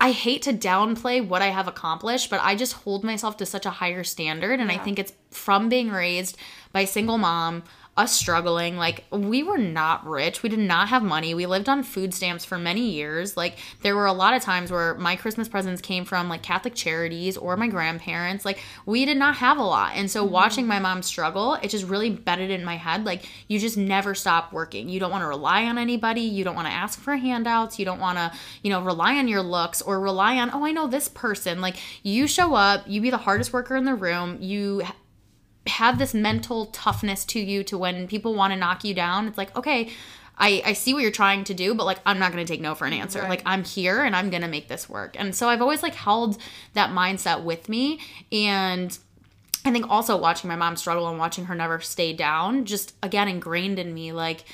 I hate to downplay what I have accomplished, but I just hold myself to such a higher standard. And I think it's from being raised by a single mom, us struggling. Like, we were not rich. We did not have money. We lived on food stamps for many years. Like, there were a lot of times where my Christmas presents came from like Catholic charities or my grandparents. Like, we did not have a lot. And so, mm-hmm. watching my mom struggle, it just really bedded in my head. Like, you just never stop working. You don't want to rely on anybody. You don't want to ask for handouts. You don't want to, you know, rely on your looks or rely on, oh, I know this person. Like, you show up, you be the hardest worker in the room. You have this mental toughness to you to when people want to knock you down it's like okay I, I see what you're trying to do but like i'm not going to take no for an answer. Right. like i'm here and i'm going to make this work. And so i've always like held that mindset with me. And i think also watching my mom struggle and watching her never stay down just again ingrained in me like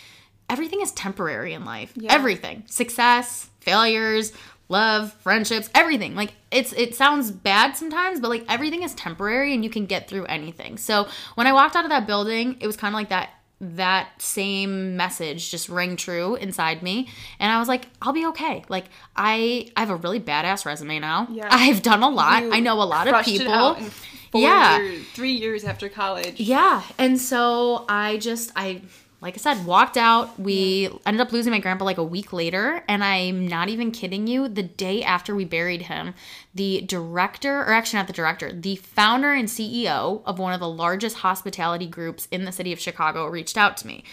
everything is temporary in life Yeah. everything success failures love friendships everything like it's it sounds bad sometimes but like everything is temporary and you can get through anything so when i walked out of that building it was kind of like that that same message just rang true inside me and i was like i'll be okay like i i have a really badass resume now Yeah. i've done a lot You i know a lot of people out in four Yeah. years- three years after college. yeah. And so I just, I, like I said, walked out. We ended up losing my grandpa like a week later. And I'm not even kidding you. The day after we buried him, the director, or actually not the director, the founder and CEO of one of the largest hospitality groups in the city of Chicago reached out to me.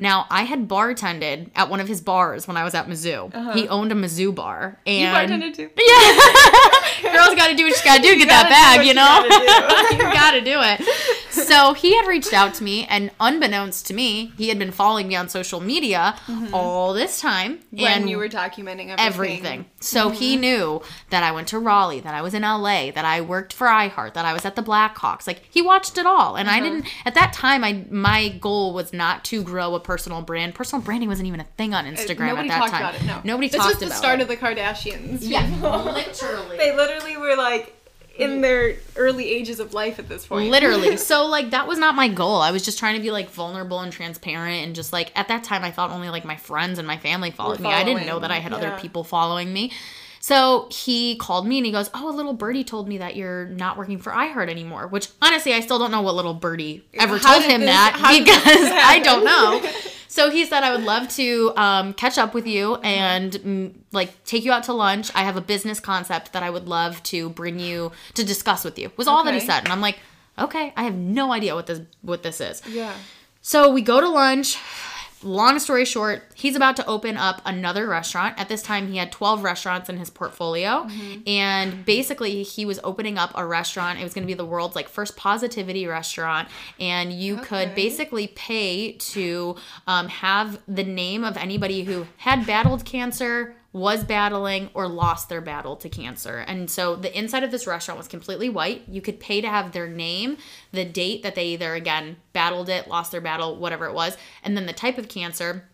Now, I had bartended at one of his bars when I was at Mizzou. He owned a Mizzou bar. Uh-huh. You And bartended too. Yeah. Girls got to do what you got to do get that bag, you know? you got to do it. So he had reached out to me, and unbeknownst to me, he had been following me on social media mm-hmm. all this time. When and you were documenting everything. everything. So he mm-hmm. knew that I went to Raleigh, that I was in LA, that I worked for iHeart, that I was at the Blackhawks. Like he watched it all. And I uh-huh. didn't at that time I my goal was not to grow a personal brand. Personal branding wasn't even a thing on uh, Instagram Nobody at that talked time. about it. No, Nobody this talked was the about start it. of the Kardashians. yeah, literally. they literally were like in mm. their early ages of life at this point. Literally. So like that was not my goal. I was just trying to be like vulnerable and transparent and just like at that time I thought only like my friends and my family followed me. I didn't know that I had other people following me. So he called me and he goes, "Oh, a little birdie told me that you're not working for iHeart anymore." Which honestly, I still don't know what little birdie ever How told him this- that because I don't know. So he said, "I would love to um, catch up with you and mm, like take you out to lunch. I have a business concept that I would love to bring you to discuss with you." Was all that he said, and I'm like, "Okay, I have no idea what this what this is." Yeah. So we go to lunch. Long story short, he's about to open up another restaurant. At this time, he had 12 restaurants in his portfolio. And basically, he was opening up a restaurant. It was going to be the world's like first positivity restaurant. And you could basically pay to um, have the name of anybody who had battled cancer, was battling or lost their battle to cancer. And so the inside of this restaurant was completely white. You could pay to have their name, the date that they either again battled it, lost their battle, whatever it was, and then the type of cancer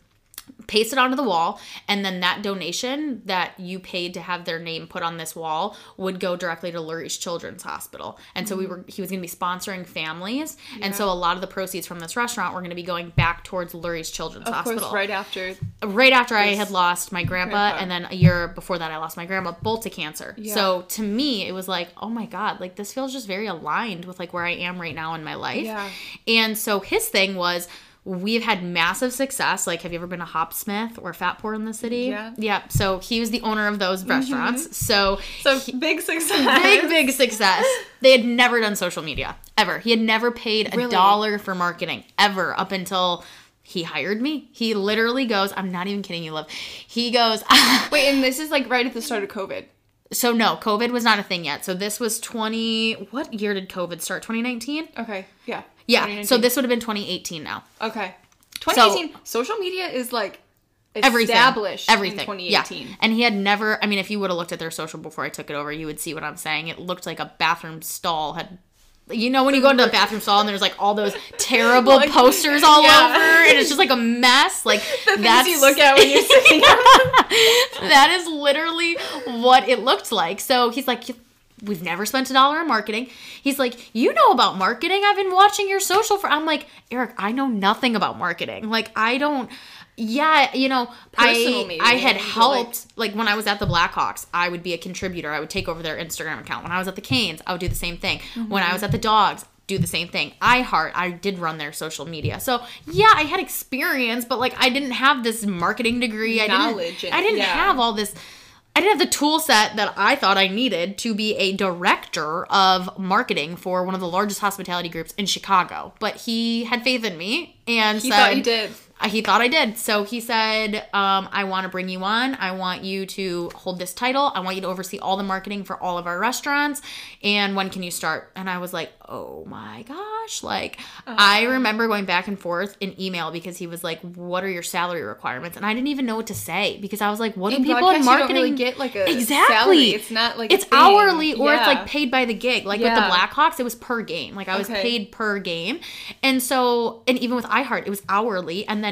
paste it onto the wall and then that donation that you paid to have their name put on this wall would go directly to Lurie's Children's Hospital. And so we were he was going to be sponsoring families and so a lot of the proceeds from this restaurant were going to be going back towards Lurie's Children's Of Hospital course, right after. right after I had lost my grandpa, grandpa. and then a year before that I lost my grandma both to cancer. Yeah. So to me it was like, oh my god, like this feels just very aligned with like where I am right now in my life. Yeah. And so his thing was we've had massive success. Like, have you ever been to Hopsmith or Fatpour in the city? Yeah. Mm-hmm. Yeah. So he was the owner of those restaurants. So So big success. big, big success. They had never done social media ever. He had never paid a Really? dollar for marketing ever up until he hired me. He literally goes, I'm not even kidding you, love. He goes, Wait, and this is like right at the start of COVID. so no, COVID was not a thing yet. So this was 20, what year did COVID start? 2019? Okay. Yeah. Yeah. So this would have been 2018 now. Okay. 2018. social media is like Everything. established Everything. in 2018. Yeah. And he had never, I mean, if you would have looked at their social before I took it over, you would see what I'm saying. It looked like a bathroom stall had. You know when you go into a bathroom stall and there's like all those terrible Like- posters all yeah. over and it's just like a mess. Like The that's you look at when you're sitting that is literally what it looked like. So he's like, We've never spent a dollar on marketing. He's like, You know about marketing. I've been watching your social for. I'm like, Eric, I know nothing about marketing. Like, I don't. Yeah, you know, Personal I maybe, I had but, like- helped like when I was at the Blackhawks, I would be a contributor. I would take over their Instagram account. When I was at the Canes, I would do the same thing. When I mm-hmm. was at the Dogs, do the same thing. I Heart, I did run their social media. So yeah, I had experience, but like I didn't have this marketing degree. I Knowledge didn't. and- I didn't yeah. have all this. I didn't have the tool set that I thought I needed to be a director of marketing for one of the largest hospitality groups in Chicago. But he had faith in me and He said, thought you did. He thought I did. So he said, um, I want to bring you on. I want you to hold this title. I want you to oversee all the marketing for all of our restaurants. And when can you start? And I was like, oh my gosh. Like, I remember going back and forth in email because he was like, what are your salary requirements? And I didn't even know what to say because I was like, what do In people in marketing really get, like, a exactly? salary. It's not, like, it's hourly or it's like paid by the gig. Like with the Yeah. Blackhawks, it was per game. Like I was Okay. paid per game. And so, and even with iHeart, it was hourly. And then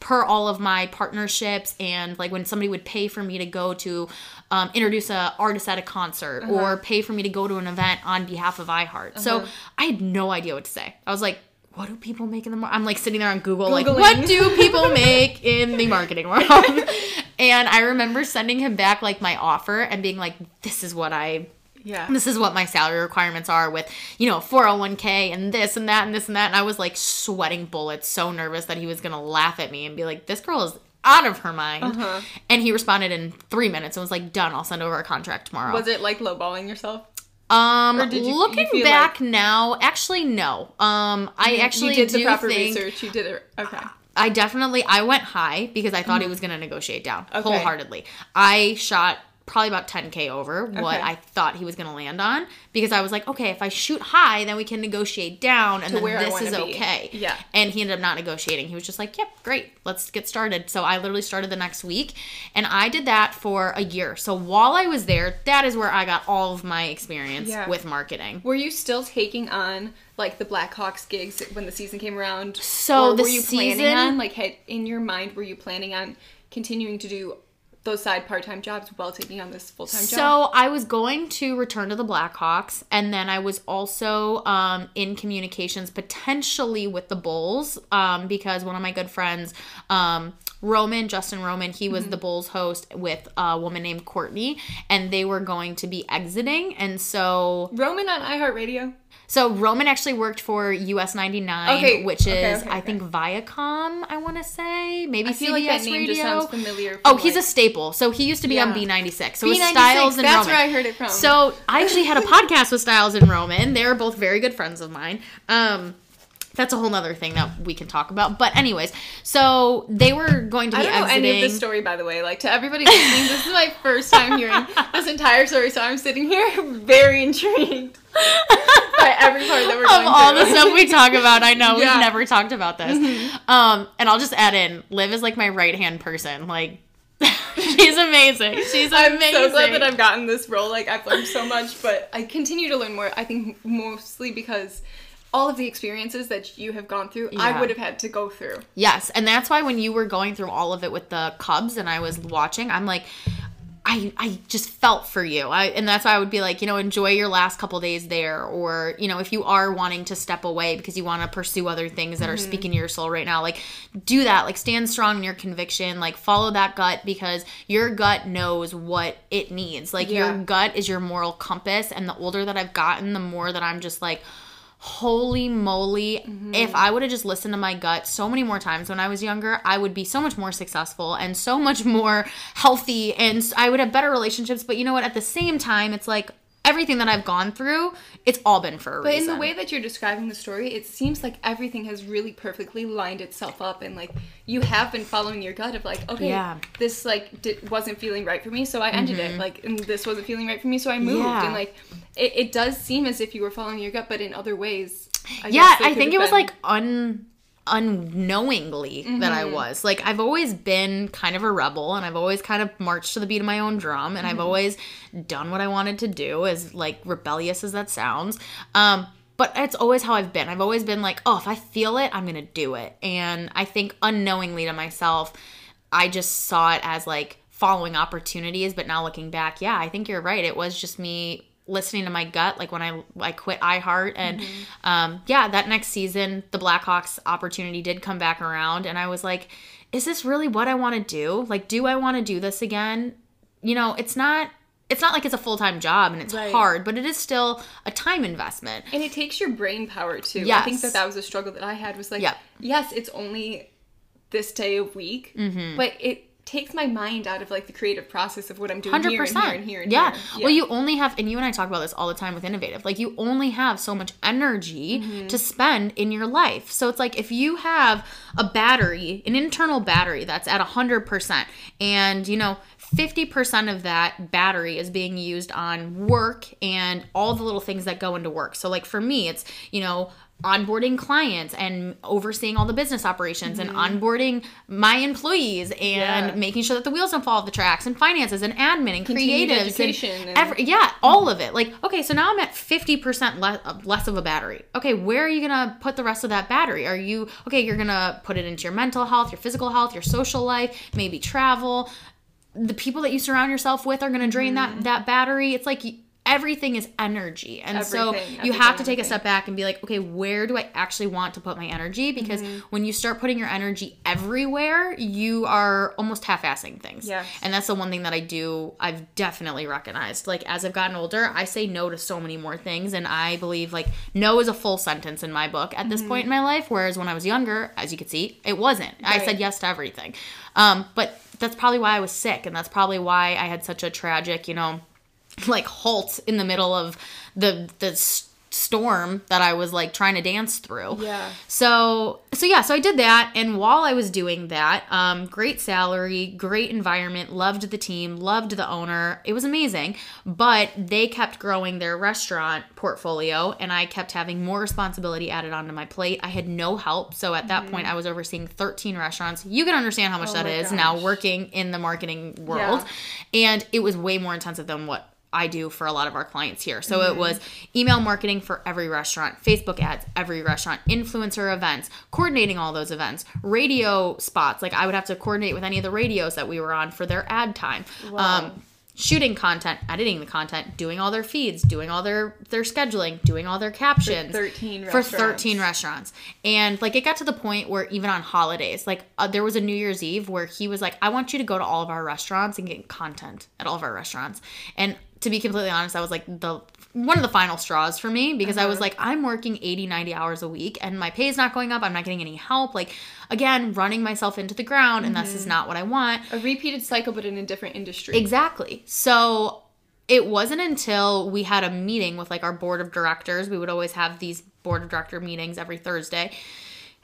per all of my partnerships and like when somebody would pay for me to go to um, introduce a artist at a concert Uh-huh. or pay for me to go to an event on behalf of iHeart. So I had no idea what to say. I was like, what do people make in the mar-? I'm like sitting there on Google, like, what do people make in the marketing world? and I remember sending him back like my offer and being like, this is what I Yeah. this is what my salary requirements are with you know 401k and this and that and this and that and i was like sweating bullets so nervous that he was gonna laugh at me and be like this girl is out of her mind Uh-huh. and he responded in three minutes and was like done i'll send over a contract tomorrow Was it like lowballing yourself? um or did you- you looking feel back now actually no um i actually you did the proper think research. You did it. Okay. I definitely I went high because I thought he was going to negotiate down Mm-hmm. Okay. wholeheartedly. I shot probably about 10k over what Okay. I thought he was going to land on because I was like, okay, if I shoot high, then we can negotiate down and To then where this is be. okay. Yeah. And he ended up not negotiating. He was just like, "Yep, great. Let's get started." So I literally started the next week and I did that for a year. So while I was there, that is where I got all of my experience Yeah. with marketing. Were you still taking on like the Blackhawks gigs when the season came around? So or the were you planning season- on like had in your mind were you planning on continuing to do those side part-time jobs while taking on this full-time job? So I was going to return to the Blackhawks, and then I was also um, in communications potentially with the Bulls um, because one of my good friends, um, Roman Justin Roman, he Mm-hmm. was the Bulls host with a woman named Courtney, and they were going to be exiting, and so Roman on iHeartRadio. So Roman actually worked for US 99, Okay, which is okay, I okay. think Viacom. I want to say maybe I feel CBS like that name Radio. just sounds familiar. Oh, from, he's a staple. So he used to be on B96. So it B96, Styles and that's Roman. where I heard it from. So I actually had a podcast with Styles and Roman. They're both very good friends of mine. Um, that's a whole nother thing that we can talk about. But anyways, so they were going to I be don't know exiting. any of this story, by the way. Like to everybody listening, this is my first time hearing this entire story, so I'm sitting here very intrigued by every part that we're of all the stuff we talk about, I know Yeah. Mm-hmm. we've never talked about this. Um, and I'll just add in, Liv is like my right hand person. Like, she's amazing. She's I'm amazing. so glad that I've gotten this role. Like I've learned so much, but I continue to learn more. I think mostly because all of the experiences that you have gone through, Yeah. I would have had to go through. Yes, and that's why when you were going through all of it with the Cubs and I was watching, I'm like I I just felt for you. I and that's why I would be like, you know, enjoy your last couple days there or, you know, if you are wanting to step away because you want to pursue other things that are mm-hmm. speaking to your soul right now, like do that. Like stand strong in your conviction, like follow that gut because your gut knows what it needs. Like Yeah. your gut is your moral compass and the older that I've gotten, the more that I'm just like holy moly. Mm-hmm. if i would have just listened to my gut so many more times when i was younger i would be so much more successful and so much more healthy and i would have better relationships. But you know what? At the same time it's like everything that i've gone through it's all been for a reason. But in the way that you're describing the story, it seems like everything has really perfectly lined itself up, and like you have been following your gut of like, okay, Yeah. Mm-hmm. this like di- wasn't feeling right for me, so I ended it. Like, and this wasn't feeling right for me, so I moved. Yeah. And like, it, it does seem as if you were following your gut, but in other ways, I yeah i think it was been- like un unknowingly that i was like i've always been kind of a rebel and i've always kind of marched to the beat of my own drum and i've always done what i wanted to do as like rebellious as that sounds um but it's always how I've been. I've always been like, oh, if I feel it, I'm going to do it. And I think unknowingly to myself, I just saw it as like following opportunities. But now looking back, yeah, I think you're right. It was just me listening to my gut, like when I I quit iHeart, and um, yeah, that next season the Blackhawks opportunity did come back around, and I was like, is this really what I want to do? Like, do I want to do this again? You know, it's not. It's not like it's a full time job and it's Right. hard, but it is still a time investment. And it takes your brain power too. I think that that was a struggle that I had was like, Yep. yes, it's only this day a week, Mm-hmm. but it takes my mind out of like the creative process of what I'm doing Hundred here and here and here and yeah. here. Well, you only have, and you and I talk about this all the time with innovative. Like you only have so much energy Mm-hmm. to spend in your life. So it's like if you have a battery, an internal battery that's at hundred percent, and you know. 50% of that battery is being used on work and all the little things that go into work. So, like for me, it's, you know, onboarding clients and overseeing all the business operations and onboarding my employees and Mm-hmm. Yeah. making sure that the wheels don't fall off the tracks and finances and admin and Continued creatives and, and- every, yeah all of it. Like okay so now i'm at 50% less, less of a battery. Okay where are you gonna put the rest of that battery? Are you okay you're gonna put it into your mental health your physical health your social life maybe travel. The people that you surround yourself with are going to drain that that battery. It's like everything is energy. And so you everything, have to take a step back and be like okay where do i actually want to put my energy? Because when you start putting your energy everywhere you are almost half-assing things. Yes. and that's the one thing that i do i've definitely recognized. Like as i've gotten older i say no to so many more things. And i believe like no is a full sentence in my book at this point in my life. Whereas when i was younger as you could see it wasn't. I said yes to everything. Um, but that's probably why i was sick. And that's probably why i had such a tragic you know like halt in the middle of the the storm that I was like trying to dance through. Yeah. So so yeah, so I did that and while I was doing that, um great salary, great environment, loved the team, loved the owner. It was amazing, but they kept growing their restaurant portfolio and I kept having more responsibility added onto my plate. I had no help. So at that point I was overseeing 13 restaurants. You can understand how much that Mm-hmm. Oh my is now working in the marketing world. And it was way more intensive than what I do for a lot of our clients here. So Mm-hmm. it was email marketing for every restaurant, Facebook ads, every restaurant, influencer events, coordinating all those events, radio spots. Like I would have to coordinate with any of the radios that we were on for their ad time. Wow. Um, shooting content, editing the content, doing all their feeds, doing all their their scheduling, doing all their captions 13 for 13 restaurants. And like it got to the point where even on holidays, like uh, there was a New Year's Eve where he was like, "I want you to go to all of our restaurants and get content at all of our restaurants." And to be completely honest, that was like the one of the final straws for me because I was uh-huh. like, I'm working 80, 90 hours a week and my pay is not going up. I'm not getting any help. Like again, running myself into the ground and this is mm-hmm. not what I want. A repeated cycle, but in a different industry. Exactly. So it wasn't until we had a meeting with like our board of directors. We would always have these board of director meetings every Thursday.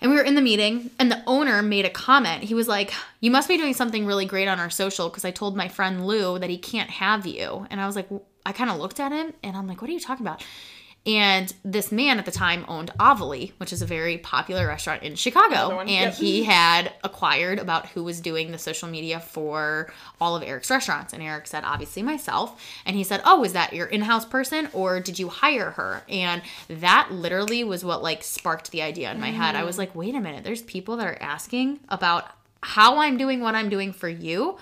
And we were in the meeting, and the owner made a comment. He was like, You must be doing something really great on our social because I told my friend Lou that he can't have you. And I was like, I kind of looked at him and I'm like, What are you talking about? And this man at the time owned Avli, which is a very popular restaurant in Chicago. And yep. he had acquired about who was doing the social media for all of Eric's restaurants. And Eric said, obviously myself. And he said, Oh, is that your in house person or did you hire her? And that literally was what like sparked the idea in my head. I mm. was like, wait a minute, there's people that are asking about how I'm doing what I'm doing for you.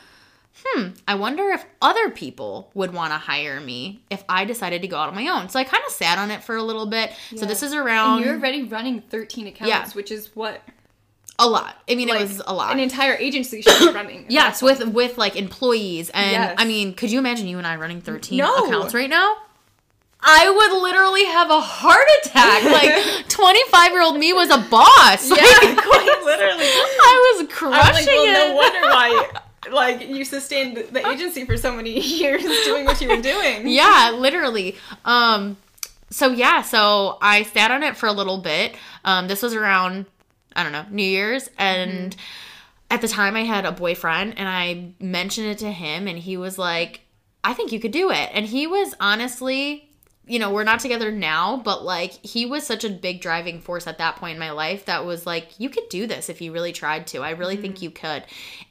Hmm, I wonder if other people would want to hire me if I decided to go out on my own. So I kind of sat on it for a little bit. So this is around and you're already running 13 accounts, Yeah. which is what a lot. I mean, like, it was a lot. an entire agency should be running. Yes, with with like employees, and Yes. I mean, could you imagine you and I running thirteen No. accounts right now? I would literally have a heart attack. Like 25 year old me was a boss. Like, Yeah, quite literally. I was crushing I'm like, well, it. no wonder why. Like you sustained the agency for so many years doing what you were doing. yeah, literally. Um, so yeah, so I sat on it for a little bit. Um, this was around I don't know New Year's, and at the time I had a boyfriend, and I mentioned it to him, and he was like, "I think you could do it," and he was honestly. You know, we're not together now, but like he was such a big driving force at that point in my life that was like, you could do this if you really tried to. I really think mm-hmm. you could.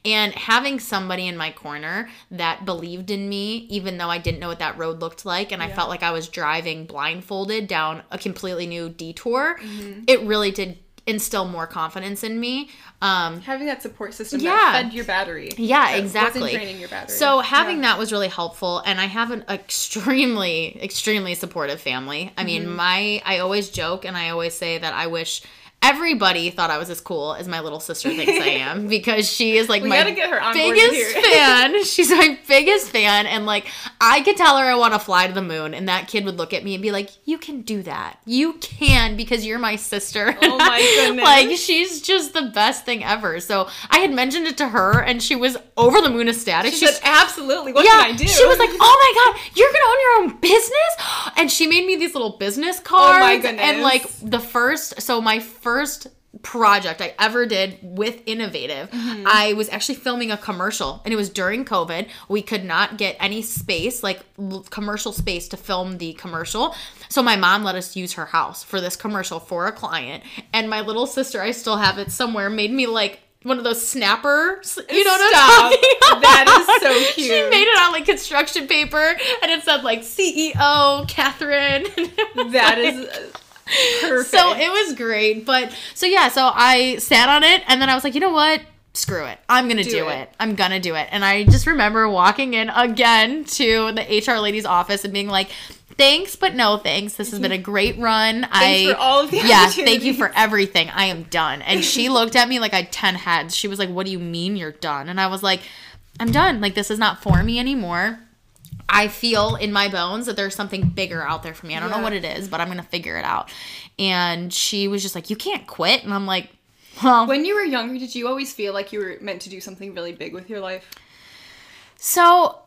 And having somebody in my corner that believed in me, even though I didn't know what that road looked like, and I felt like I was driving blindfolded down a completely new detour, mm-hmm. it really did instill more confidence in me. Um, Having that support system Yeah. that fed your battery. Yeah, exactly. Wasn't draining your battery. So having Yeah. that was really helpful, and I have an extremely, extremely supportive family. I mean, Mm-hmm. my I always joke and I always say that I wish everybody thought I was as cool as my little sister thinks I am because she is like We my gotta get her on board biggest fan. She's my biggest fan, and like I could tell her I want to fly to the moon, and that kid would look at me and be like, "You can do that. You can because you're my sister." Oh my goodness. like she's just the best thing ever. So I had mentioned it to her, and she was over the moon ecstatic. She She's said, absolutely. What yeah, can I do? she was like, "Oh my god, you're gonna own your own business!" And she made me these little business cards. Oh my goodness! And like the first, so my first project I ever did with Innovative, Mm-hmm. I was actually filming a commercial, and it was during COVID. We could not get any space, like commercial space, to film the commercial. So my mom let us use her house for this commercial for a client, and my little sister, I still have it somewhere, made me like. One of those snappers, you know what Stop. I'm talking about? That is so cute. She made it on like construction paper, and it said like CEO Catherine. that is uh, perfect. so it was great. But so yeah, so I sat on it, and then I was like, you know what? Screw it. I'm gonna do, Do it. it. I'm gonna do it. And I just remember walking in again to the HR lady's office and being like, "Thanks, but no thanks. This has been a great run. Thanks I for all of the yeah, thank you for everything. I am done." And she looked at me like I had ten heads. She was like, "What do you mean you're done?" And I was like, "I'm done. Like this is not for me anymore." I feel in my bones that there's something bigger out there for me. I don't know what it is, but I'm gonna figure it out. And she was just like, "You can't quit," and I'm like, "Well, When you were younger, did you always feel like you were meant to do something really big with your life? So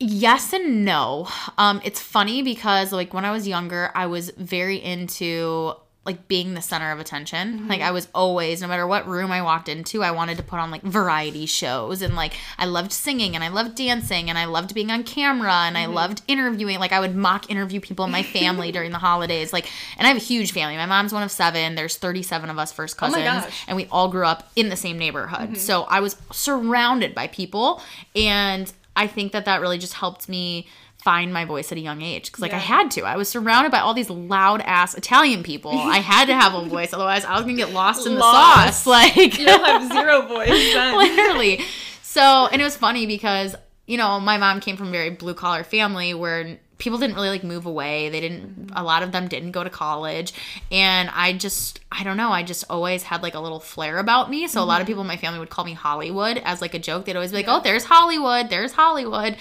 yes and no. Um, it's funny because like when I was younger, I was very into like being the center of attention. Mm-hmm. Like I was always, no matter what room I walked into, I wanted to put on like variety shows and like I loved singing and I loved dancing and I loved being on camera and I mm-hmm. loved interviewing. Like I would mock interview people in my family during the holidays. Like and I have a huge family. My mom's one of seven. There's 37 of us first Oh cousins gosh. and we all grew up in the same neighborhood. Mm-hmm. So I was surrounded by people, and I think that that really just helped me find my voice at a young age because like I had to. I was surrounded by all these loud ass Italian people. I had to have a voice, otherwise I was gonna get lost in the sauce. Like You'll have zero voice then. literally. So, and it was funny because, you know, my mom came from a very blue collar family where people didn't really like move away. They didn't, mm-hmm. a lot of them didn't go to college. And I just, I don't know, I just always had like a little flair about me. So a lot of mm-hmm. people in my family would call me Hollywood as like a joke. They'd always be like, Yeah. oh, there's Hollywood, there's Hollywood.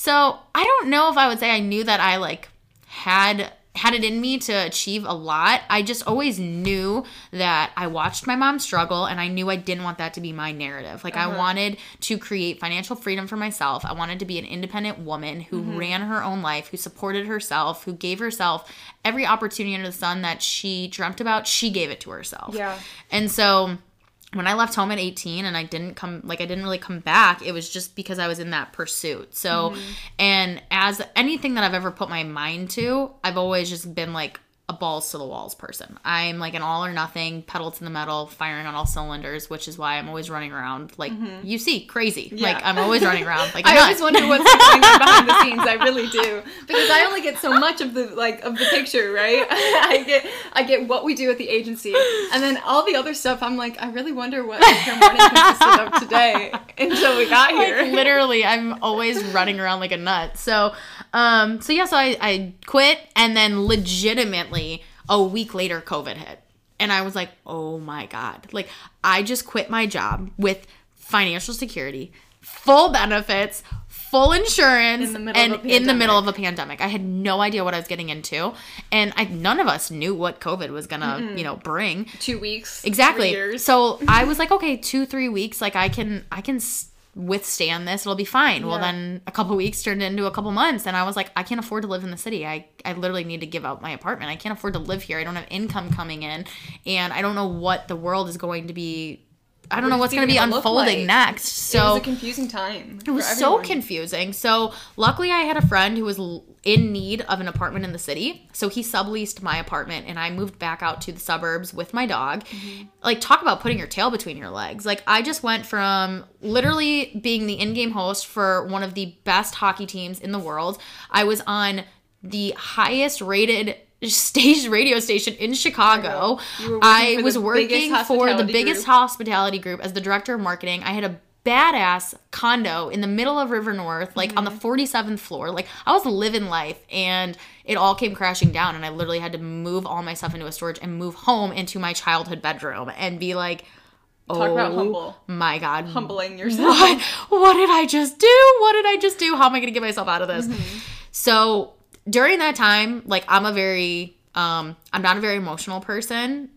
So I don't know if I would say I knew that I like had had it in me to achieve a lot. I just always knew that I watched my mom struggle and I knew I didn't want that to be my narrative. Like I Uh-huh. wanted to create financial freedom for myself. I wanted to be an independent woman who Mm-hmm. ran her own life, who supported herself, who gave herself every opportunity under the sun that she dreamt about, she gave it to herself. Yeah. And so when I left home at 18 and I didn't come like I didn't really come back, it was just because I was in that pursuit. So mm-hmm. and as anything that I've ever put my mind to, I've always just been like a balls to the walls person. I'm like an all or nothing, pedal to the metal, firing on all cylinders, which is why I'm always running around like you see, crazy. Yeah. Like I'm always running around like I always wonder what's going on behind the scenes. I really do because I only get so much of the like of the picture, right? I get I get what we do at the agency, and then all the other stuff. I'm like, I really wonder what your morning consisted of today until we got here. like literally i'm always running around like a nut so um so yeah so I, I quit and then legitimately a week later covid hit and i was like oh my god like i just quit my job with financial security full benefits full insurance In and in the middle of a pandemic. I had no idea what I was getting into, and I none of us knew what COVID was gonna, you know, bring. Two weeks. Exactly. So I was like, okay, two, three weeks, like I can, I can s- withstand this. It'll be fine. Well, then a couple weeks turned into a couple months, and I was like, I can't afford to live in the city. I, I literally need to give up my apartment. I can't afford to live here. I don't have income coming in, and I don't know what the world is going to be. I don't know What's going to be unfolding like? next. So it was a confusing time. it was so confusing. So luckily, I had a friend who was in need of an apartment in the city. So he subleased my apartment, and I moved back out to the suburbs with my dog. Mm-hmm. Like, talk about putting your tail between your legs. Like, I just went from literally being the in-game host for one of the best hockey teams in the world. I was on the highest rated stage radio station in Chicago. You were working I was working for the biggest group. hospitality group as the director of marketing. I had a badass condo in the middle of River North, like on the Mm-hmm. 47th floor. Like I was living life and it all came crashing down and I literally had to move all my stuff into a storage and move home into my childhood bedroom and be like Oh Talk about humble. my god. Humbling yourself. What what did I just do? What did I just do? How am I going to get myself out of this? Mm-hmm. So, during that time, like I'm a very um I'm not a very emotional person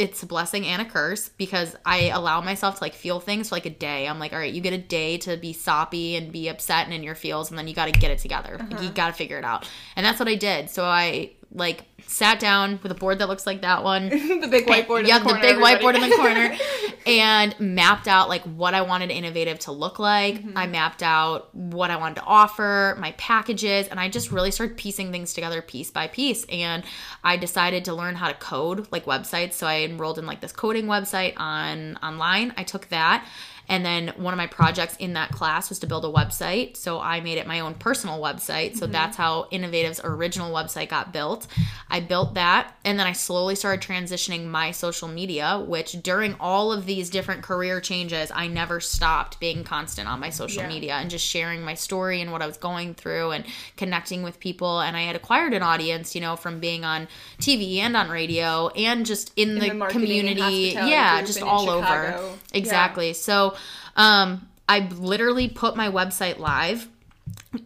it's a blessing and a curse because I allow myself to like feel things for like a day. I'm like, all right, you get a day to be soppy and be upset and in your feels, and then you got to get it together. Uh-huh. you got to figure it out. And that's what I did. So I like sat down with a board that looks like that one. the big whiteboard. yeah, in the, corner, big whiteboard in the corner, and mapped out like what I wanted Innovative to look like. Mm-hmm. I mapped out what I wanted to offer, my packages, and I just really started piecing things together piece by piece. And I decided to learn how to code like websites. So I enrolled in like this coding website on online. I took that. And then one of my projects in that class was to build a website. So I made it my own personal website. So mm-hmm. that's how Innovative's original website got built. I built that. And then I slowly started transitioning my social media, which during all of these different career changes, I never stopped being constant on my social Yeah. media and just sharing my story and what I was going through and connecting with people. And I had acquired an audience, you know, from being on TV and on radio and just in, the, the community. Yeah, just in all over. Chicago. Yeah. Exactly. So um, I literally put my website live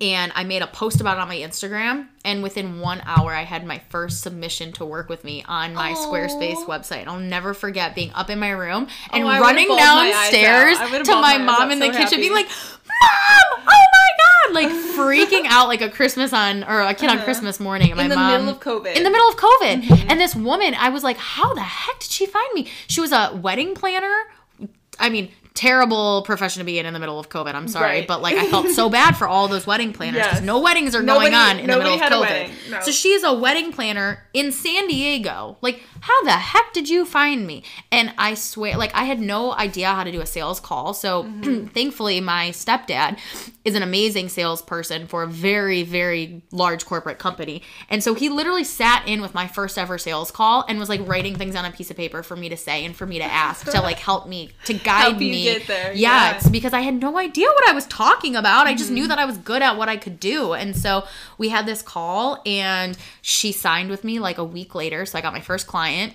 and I made a post about it on my Instagram. And within one hour, I had my first submission to work with me on my Squarespace Aw. website. I'll never forget being up in my room and Oh, running my downstairs out. I would've to my my mom in the so kitchen, being like, Mom, oh my God, like freaking out like a Christmas on, or a kid on Christmas morning. And my Uh-huh. In the mom, middle of COVID. Mm-hmm. In the middle of COVID. And this woman, I was like, how the heck did she find me? She was a wedding planner. I mean, terrible profession to be in in the middle of COVID. I'm sorry, Right. but like I felt so bad for all those wedding planners because Yes. no weddings are Nobody- going on in the middle of COVID. no. So she is a wedding planner in San Diego. Like, how the heck did you find me? And I swear, like I had no idea how to do a sales call. So Mm-hmm. thankfully, my stepdad is an amazing salesperson for a very, very large corporate company. And so he literally sat in with my first ever sales call and was like writing things on a piece of paper for me to say and for me to ask to like help me to guide me get there, Yeah, yeah. it's because I had no idea what I was talking about. I just Mm-hmm. knew that I was good at what I could do. And so we had this call and she signed with me like a week later. So I got my first client.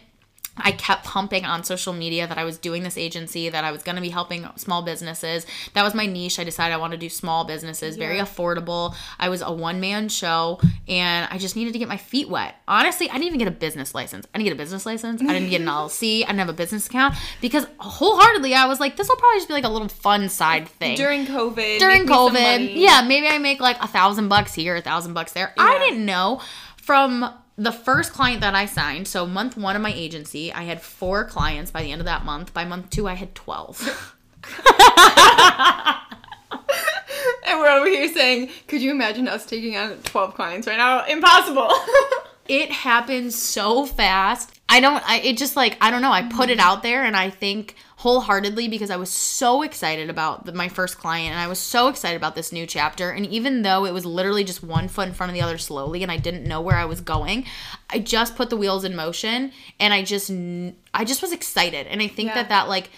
I kept pumping on social media that I was doing this agency, that I was going to be helping small businesses. That was my niche. I decided I want to do small businesses, very Yeah. affordable. I was a one man show and I just needed to get my feet wet. Honestly, I didn't even get a business license. I didn't get a business license. I didn't get an LLC. I didn't have a business account because wholeheartedly I was like, this will probably just be like a little fun side thing during COVID. during make me some COVID. Yeah, maybe I make like a thousand bucks here, a thousand bucks there. I didn't know from the first client that I signed. So month one of my agency, I had four clients by the end of that month. By month two, I had twelve. And we're over here saying, could you imagine us taking on 12 clients right now? Impossible. it happened so fast. I don't. I it just like I don't know. I put it out there, and I think wholeheartedly because I was so excited about the, my first client, and I was so excited about this new chapter. And even though it was literally just one foot in front of the other slowly, and I didn't know where I was going, I just put the wheels in motion, and I just I just was excited, and I think Yeah. that that like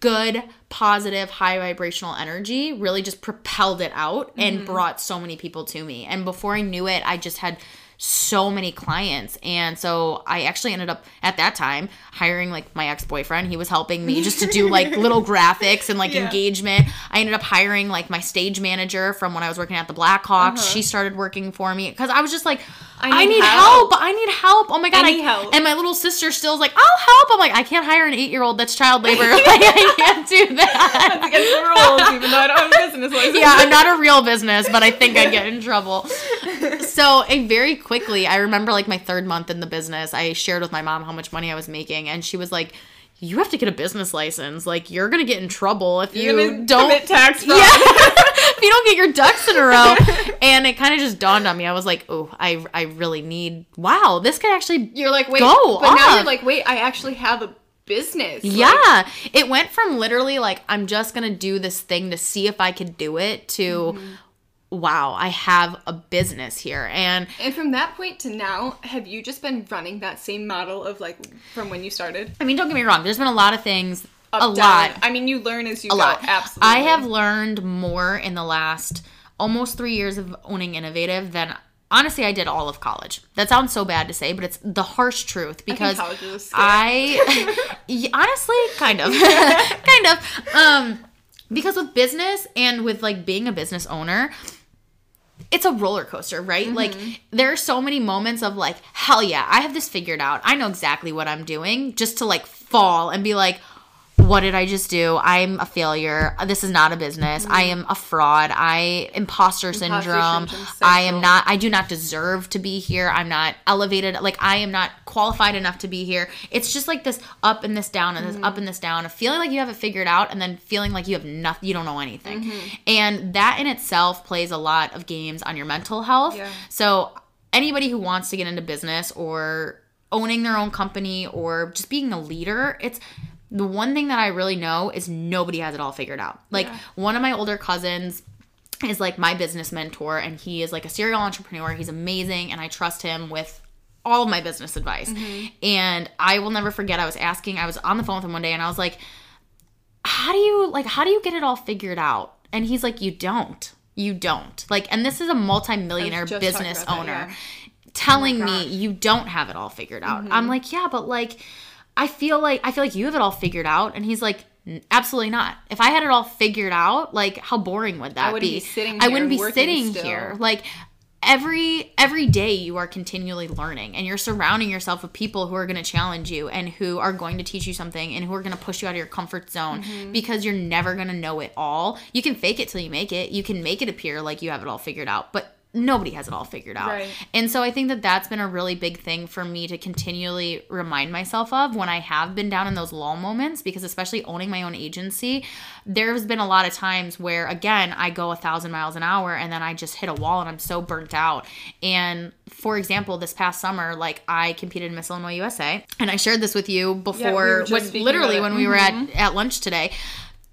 good positive high vibrational energy really just propelled it out and mm-hmm. brought so many people to me and before i knew it i just had so many clients. And so I actually ended up at that time hiring like my ex boyfriend. He was helping me just to do like little graphics and like Yeah. engagement. I ended up hiring like my stage manager from when I was working at the Blackhawks. She uh-huh. started working for me because I was just like, I Uh-huh. I need, need help. help. I need help. Oh my god, Any I, help. And my little sister still's like, I'll help. I'm like, I can't hire an eight year old that's child labor. like, I can't do that. Against the rules, even though I don't have a business license. yeah, I'm not a real business, but I think I'd get in trouble. So, I very quickly, I remember like my third month in the business, I shared with my mom how much money I was making, and she was like, "You have to get a business license. Like, you're gonna get in trouble if You're you don't." commit tax fraud. yeah, if you don't get your ducks in a row, and it kind of just dawned on me. I was like, "Oh, I, I really need. Wow, this could actually You're like, wait, Go but now you're like, wait, I actually have a business. Like, Yeah. it went from literally like, I'm just going to do this thing to see if I could do it to, Mm-hmm. wow, I have a business here. And And from that point to now, have you just been running that same model of like from when you started? I mean, don't get me wrong, there's been a lot of things, Up, a down. lot, I mean, you learn as you a go. lot. Absolutely. I have learned more in the last almost three years of owning Innovative than. Honestly, I did all of college. That sounds so bad to say, but it's the harsh truth because college is a. I, Yeah, honestly, kind of, kind of, um, because with business and with like being a business owner, it's a roller coaster, right? Like there are so many moments of like, hell yeah, I have this figured out. I know exactly what I'm doing, just to like fall and be like, what did I just do? I'm a failure. This is not a business. I am a fraud. I imposter syndrome. syndrome I am not I do not deserve to be here. I'm not elevated. Like I am not qualified enough to be here. It's just like this up and this down and this up mm-hmm. and this down of feeling like you have it figured out and then feeling like you have nothing you don't know anything. Mm-hmm. And that in itself plays a lot of games on your mental health. Yeah. So anybody who wants to get into business or owning their own company or just being a leader, it's the one thing that I really know is nobody has it all figured out. Like Yeah. one of my older cousins is like my business mentor and he is like a serial entrepreneur. He's amazing and I trust him with all of my business advice. And I will never forget I was asking, I was on the phone with him one day and I was like, how do you like how do you get it all figured out? And he's like, you don't. You don't. Like and this is a multimillionaire business about that, owner yeah. telling Oh me. Mm-hmm. you don't have it all figured out. I'm like, yeah, but like I feel like I feel like you have it all figured out and he's like Absolutely not. If I had it all figured out, like how boring would that wouldn't be? be sitting I wouldn't be sitting still. here. Like every every day you are continually learning and you're surrounding yourself with people who are going to challenge you and who are going to teach you something and who are going to push you out of your comfort zone Mm-hmm. because you're never going to know it all. You can fake it till you make it. You can make it appear like you have it all figured out, but nobody has it all figured out. Right. And so I think that that's been a really big thing for me to continually remind myself of when I have been down in those lull moments, because especially owning my own agency, there's been a lot of times where, again, I go a thousand miles an hour and then I just hit a wall and I'm so burnt out. And for example, this past summer, like I competed in Miss Illinois USA, and I shared this with you before, just when- literally when we were at, at lunch today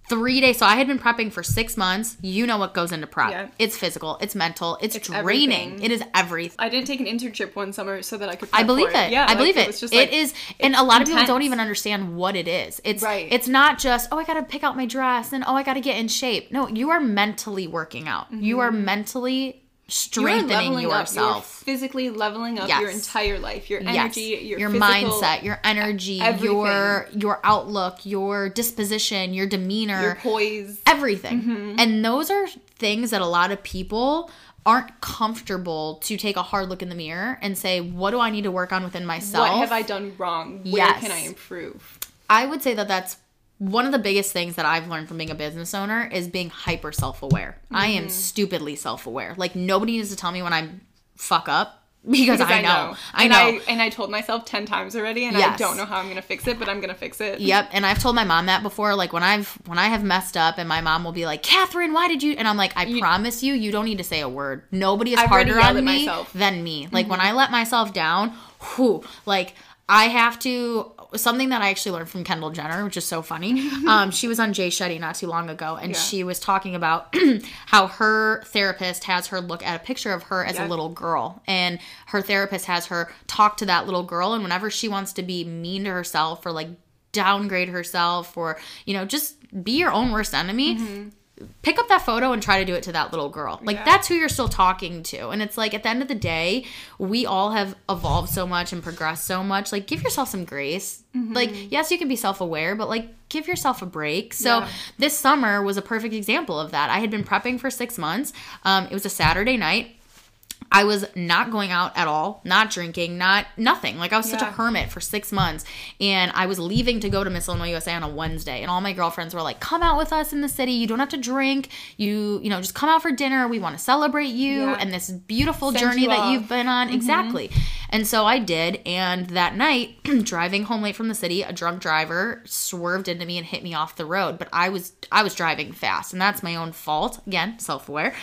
three days. So I had been prepping for six months. You know what goes into prep. Yeah. It's physical, it's mental, it's, It's draining. everything. It is everything. I didn't take an internship one summer so that I could. I believe for it. Yeah, I like, believe it. just it like- is, and a lot of people don't even understand what it is. It's Right. It's not just oh, I got to pick out my dress and oh, I got to get in shape. No, you are mentally working out. You are mm-hmm. mentally You are strengthening up. You yourself. physically leveling up your entire life, your energy, your, your physical, mindset, your energy, everything. your your outlook, your disposition, your demeanor, your poise. everything. Mm-hmm. And those are things that a lot of people aren't comfortable to take a hard look in the mirror and say, what do I need to work on within myself? What have I done wrong? Where Yes. can I improve? I would say that that's one of the biggest things that I've learned from being a business owner is being hyper self aware. I Mm-hmm. am stupidly self aware. Like nobody needs to tell me when I fuck up because, Because I know. I and know. I, and I told myself ten times already, and I don't know how I'm gonna fix it, but I'm gonna fix it. Yep, and I've told my mom that before. Like when I've when I have messed up, and my mom will be like, "Catherine, why did you?" And I'm like, "I promise you, you don't need to say a word. Nobody is I've harder on me myself. than me. Like when I let myself down, whew, like I have to. Something that I actually learned from Kendall Jenner, which is so funny. um, she was on Jay Shetty not too long ago, and Yeah. she was talking about how her therapist has her look at a picture of her as a little girl, and her therapist has her talk to that little girl, and whenever she wants to be mean to herself or like downgrade herself or you know just be your own worst enemy pick up that photo and try to do it to that little girl. Like Yeah. that's who you're still talking to. And it's like at the end of the day, we all have evolved so much and progressed so much. Like give yourself some grace. Like yes, you can be self-aware, but like give yourself a break. So Yeah. this summer was a perfect example of that. I had been prepping for 6 months. Um it was a Saturday night. I was not going out at all, not drinking, not nothing. Like I was such a hermit for six months, and I was leaving to go to Miss Illinois USA on a Wednesday, and all my girlfriends were like, "Come out with us in the city. You don't have to drink. You, you know, just come out for dinner. We want to celebrate you Yeah. and this beautiful Send journey you that off. you've been on." Exactly. And so I did, and that night, driving home late from the city, a drunk driver swerved into me and hit me off the road. But I was I was driving fast, and that's my own fault. Again, self aware.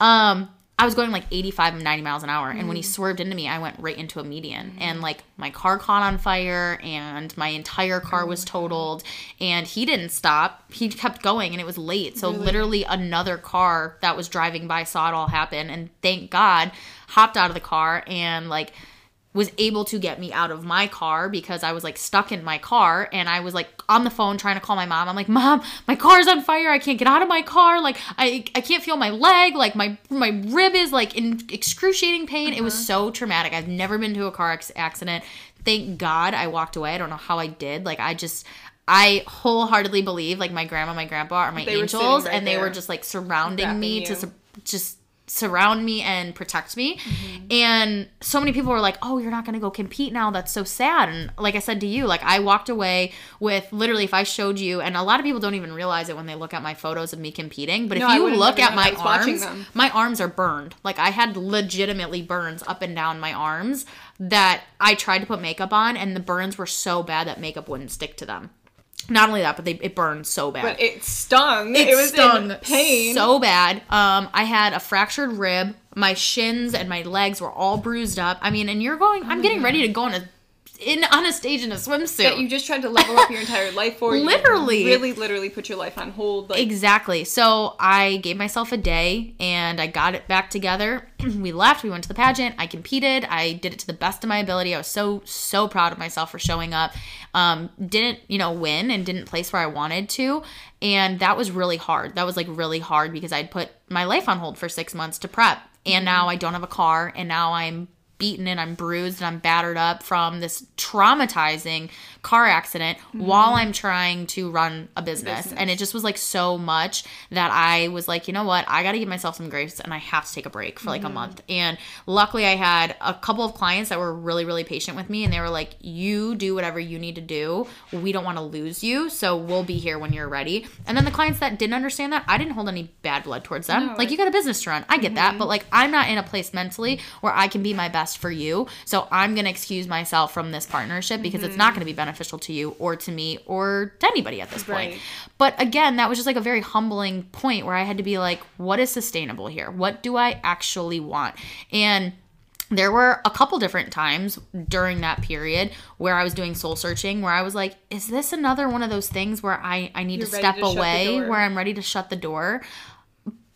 Um, I was going like 85 and 90 miles an hour. And when he mm. swerved into me, I went right into a median. And like my car caught on fire and my entire car was oh totaled. And he didn't stop. He kept going and it was late. So Really? literally another car that was driving by saw it all happen. And thank God hopped out of the car and like was able to get me out of my car because I was like stuck in my car and I was like on the phone trying to call my mom. I'm like, "Mom, my car's on fire. I can't get out of my car. Like I I can't feel my leg. Like my my rib is like in excruciating pain." It was so traumatic. I've never been to a car ac- accident. Thank God I walked away. I don't know how I did. Like I just I wholeheartedly believe like my grandma, my grandpa are my They angels right and they were just like surrounding me to su- just surround me and protect me. Mm-hmm. And so many people were like, "Oh, you're not going to go compete now. That's so sad." And like I said to you, like I walked away with literally if I showed you and a lot of people don't even realize it when they look at my photos of me competing, but No, if you look at my arms, my arms are burned. Like I had legitimately burns up and down my arms that I tried to put makeup on and the burns were so bad that makeup wouldn't stick to them. Not only that, but they it burned so bad But it stung. it, It, was stung in pain. so bad. Um, I had a fractured rib. My shins and my legs were all bruised up. I mean, and you're going. I'm getting ready to go on a in on a stage in a swimsuit. that you just tried to level up your entire life for. You Literally. really, literally put your life on hold. Like, Exactly. So I gave myself a day and I got it back together. we left, we went to the pageant, I competed, I did it to the best of my ability. I was so, so proud of myself for showing up. Um, didn't, you know, win and didn't place where I wanted to. And that was really hard. That was like really hard because I'd put my life on hold for six months to prep. And now I don't have a car and now I'm beaten and I'm bruised and I'm battered up from this traumatizing car accident mm-hmm. while I'm trying to run a business. Business. And it just was like so much that I was like, you know what? I got to give myself some grace and I have to take a break for like a mm-hmm. month. And luckily, I had a couple of clients that were really, really patient with me and they were like, you do whatever you need to do. We don't want to lose you. So we'll be here when you're ready. And then the clients that didn't understand that, I didn't hold any bad blood towards them. No, like, you got a business to run. I get that. Mm-hmm. But like, I'm not in a place mentally where I can be my best for you. So I'm going to excuse myself from this partnership because it's not mm-hmm. going to be beneficial to you or to me or to anybody at this point. Right. But again, that was just like a very humbling point where I had to be like, what is sustainable here? What do I actually want? And there were a couple different times during that period where I was doing soul searching where I was like, is this another one of those things where I, I need You're to step to away, where I'm ready to shut the door?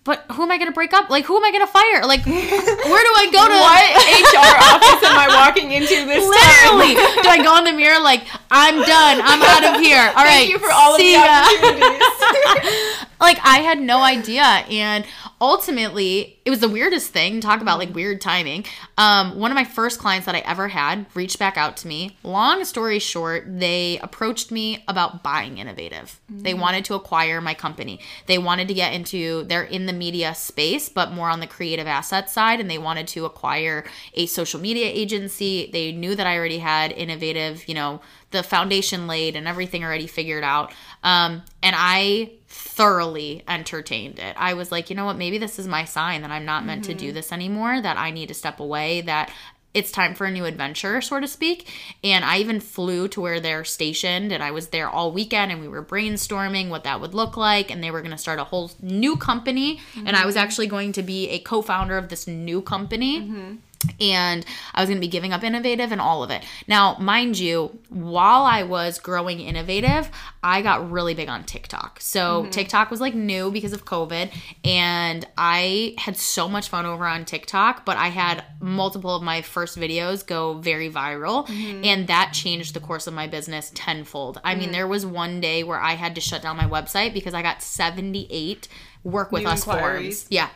But who am I going to break up? Like, who am I going to fire? Like, where do I go to? what HR office am I walking into this time? Literally, do I go in the mirror like I'm done? I'm out of here. All right, Thank you for all of the ya. opportunities. like I had no idea, and ultimately, it was the weirdest thing. Talk about like weird timing. Um, one of my first clients that I ever had reached back out to me. Long story short, they approached me about buying Innovative. They wanted to acquire my company. They wanted to get into. They're in the media space, but more on the creative asset side, and they wanted to acquire a social media agency. They knew that I already had Innovative, you know, the foundation laid and everything already figured out. Um, and I thoroughly entertained it. I was like, you know what, maybe this is my sign that I'm not meant to do mm-hmm. this anymore, that I need to step away, that it's time for a new adventure, so to speak. And I even flew to where they're stationed and I was there all weekend and we were brainstorming what that would look like. And they were going to start a whole new company. And I was mm-hmm. actually going to be a co founder of this new company mm-hmm. And I was going to be giving up innovative and all of it. Now, mind you, while I was growing innovative, I got really big on TikTok. So, Mm-hmm. TikTok was like new because of COVID, and I had so much fun over on TikTok, but I had multiple of my first videos go very viral, Mm-hmm. and that changed the course of my business tenfold. I Mm. mean, there was one day where I had to shut down my website because I got 78 work with New us inquiries. forms. Yeah.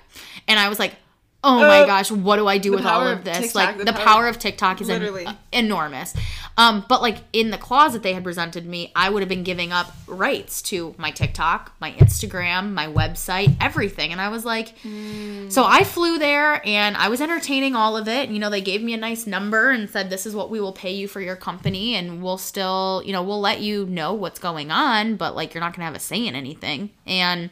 And I was like, oh my Uh, gosh, what do I do with all of of this? TikTok, like the the, power- power, of TikTok is Literally. uh, enormous. Um, but like in the closet they had presented me, I would have been giving up rights to my TikTok, my Instagram, my website, everything. And I was like, so I flew there and I was entertaining all of it. You know, they gave me a nice number and said, this is what we will pay you for your company. And we'll still, you know, we'll let you know what's going on, but like you're not going to have a say in anything. And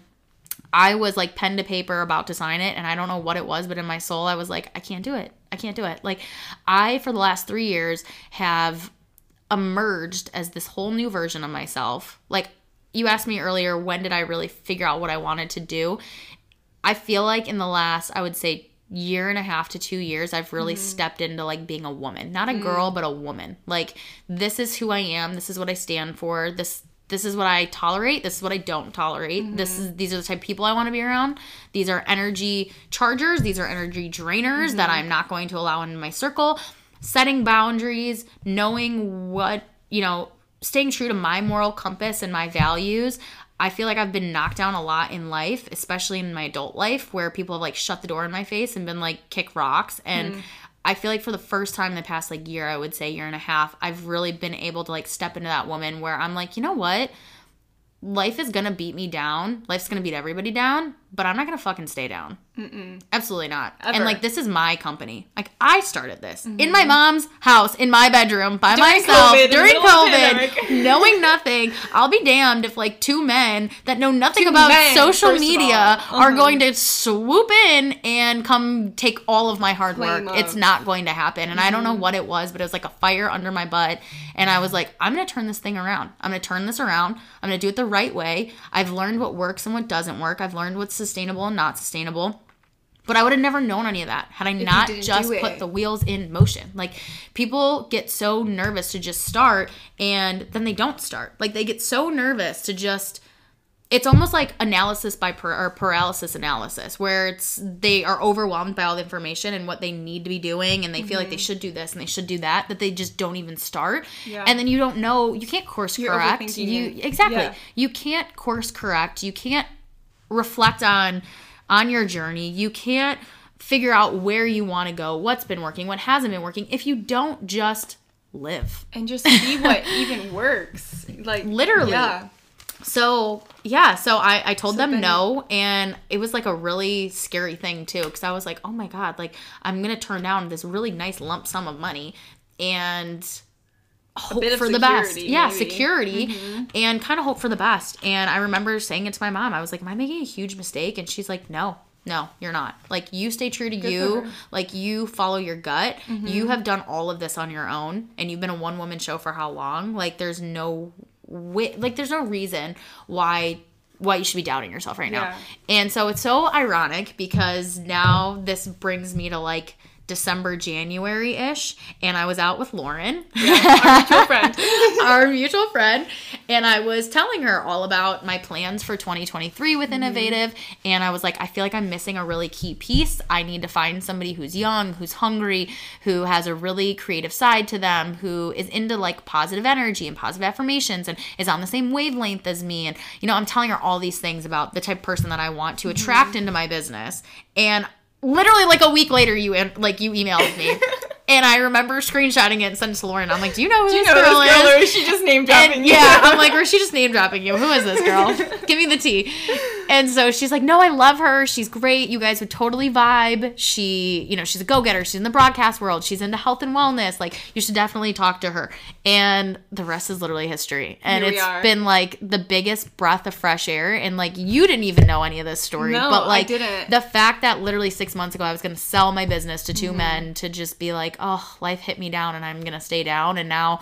I was like pen to paper about to sign it, and I don't know what it was, but in my soul, I was like, I can't do it. I can't do it. Like, I, for the last three years, have emerged as this whole new version of myself. Like, you asked me earlier, when did I really figure out what I wanted to do? I feel like in the last, I would say, year and a half to two years, I've really mm-hmm. stepped into like being a woman, not a mm-hmm. girl, but a woman. Like, this is who I am. This is what I stand for. This this is what I tolerate. This is what I don't tolerate. This is these are the type of people I want to be around. These are energy chargers. These are energy drainers that mm-hmm. I'm not going to allow in my circle. Setting boundaries, knowing what you know, staying true to my moral compass and my values. I feel like I've been knocked down a lot in life, especially in my adult life, where people have like shut the door in my face and been like kick rocks. And mm. I feel like for the first time in the past like year, I would say year and a half, I've really been able to like step into that woman where I'm like, you know what? Life is gonna beat me down. Life's gonna beat everybody down, but I'm not gonna fucking stay down. Absolutely not. Ever. And like this is my company. Like I started this in my mom's house in my bedroom by Mm-hmm. During myself COVID, during middle of the COVID, knowing nothing. I'll be damned if like two men that know nothing Two about men, social media are Uh-huh. going to swoop in and come take all of my hard work. of. It's not going to happen. And I don't know Mm-hmm. what it was, but it was like a fire under my butt. And I was like, I'm to turn this thing around. I'm to turn this around. I'm to do it the right way. I've learned what works and what doesn't work. I've learned what's sustainable and not sustainable. But I would have never known any of that had I not didn't just put the wheels in motion. Like people get so nervous to just start and then they don't start. Like they get so nervous to just it's almost like analysis by par- or paralysis analysis where it's they are overwhelmed by all the information and what they need to be doing and they feel like they should do this and they should do that that they just don't even start Mm-hmm. Yeah. and then you don't know you can't course You're correct you exactly Yeah. you can't course correct you can't reflect on on your journey you can't figure out where you want to go what's been working what hasn't been working if you don't just live and just see what even works. Like Literally. yeah. so yeah so i i told So them no and it was like a really scary thing too because i was like oh my god like i'm gonna turn down this really nice lump sum of money and hope for the best security, yeah maybe. Mm-hmm. security and kind of hope for the best and i remember saying it to my mom i was like am i making a huge mistake and she's like no no you're not like you stay true to for you. Mm-hmm. like you follow your gut you have done all of this on your own and you've been a one woman show for how long like there's no wi- like there's no reason why why you should be doubting yourself right now Yeah. and so it's so ironic because now this brings me to like December, January ish, and I was out with Lauren, our Mutual friend. our mutual friend, and I was telling her all about my plans for 2023 with mm-hmm. Innovative. And I was like, I feel like I'm missing a really key piece. I need to find somebody who's young, who's hungry, who has a really creative side to them, who is into like positive energy and positive affirmations and is on the same wavelength as me. And, you know, I'm telling her all these things about the type of person that I want to mm-hmm. attract into my business. And literally like a week later you en- like you emailed me and i remember screenshotting it and sending it to lauren i'm like do you know who You this know girl this girl, is is she just name dropping and you? yeah, I'm like, or is she just name dropping you? Who is this girl? Give me the tea. And so she's like, no, I love her. She's great. You guys would totally vibe. She, you know, she's a go getter. She's in the broadcast world. She's into health and wellness. Like, you should definitely talk to her. And the rest is literally history. And it's are. been like the biggest breath of fresh air. And like, you didn't even know any of this story. No, but like, the fact that literally six months ago I was going to sell my business to Mm-hmm. 2 men to just be like, oh, life hit me down and I'm going to stay down. And now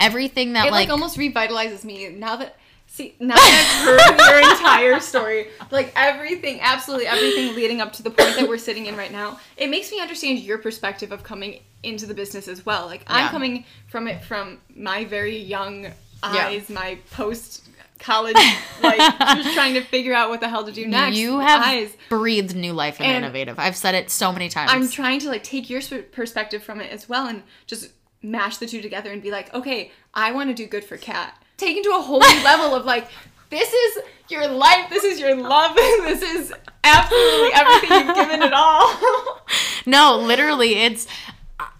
everything that it like, like almost revitalizes me now that See, now that I've heard your entire story, like everything, absolutely everything leading up to the point that we're sitting in right now, it makes me understand your perspective of coming into the business as well. Like I'm Yeah. coming from it from my very young Yeah. eyes, my post college, like just trying to figure out what the hell to do next. You have eyes. breathed new life And- innovative. I've said it so many times. I'm trying to like take your perspective from it as well and just mash the two together and be like, okay, I want to do good for Cat. Taken to a whole new level of like, this is your life, this is your love, this is absolutely everything you've given it all. no, literally, it's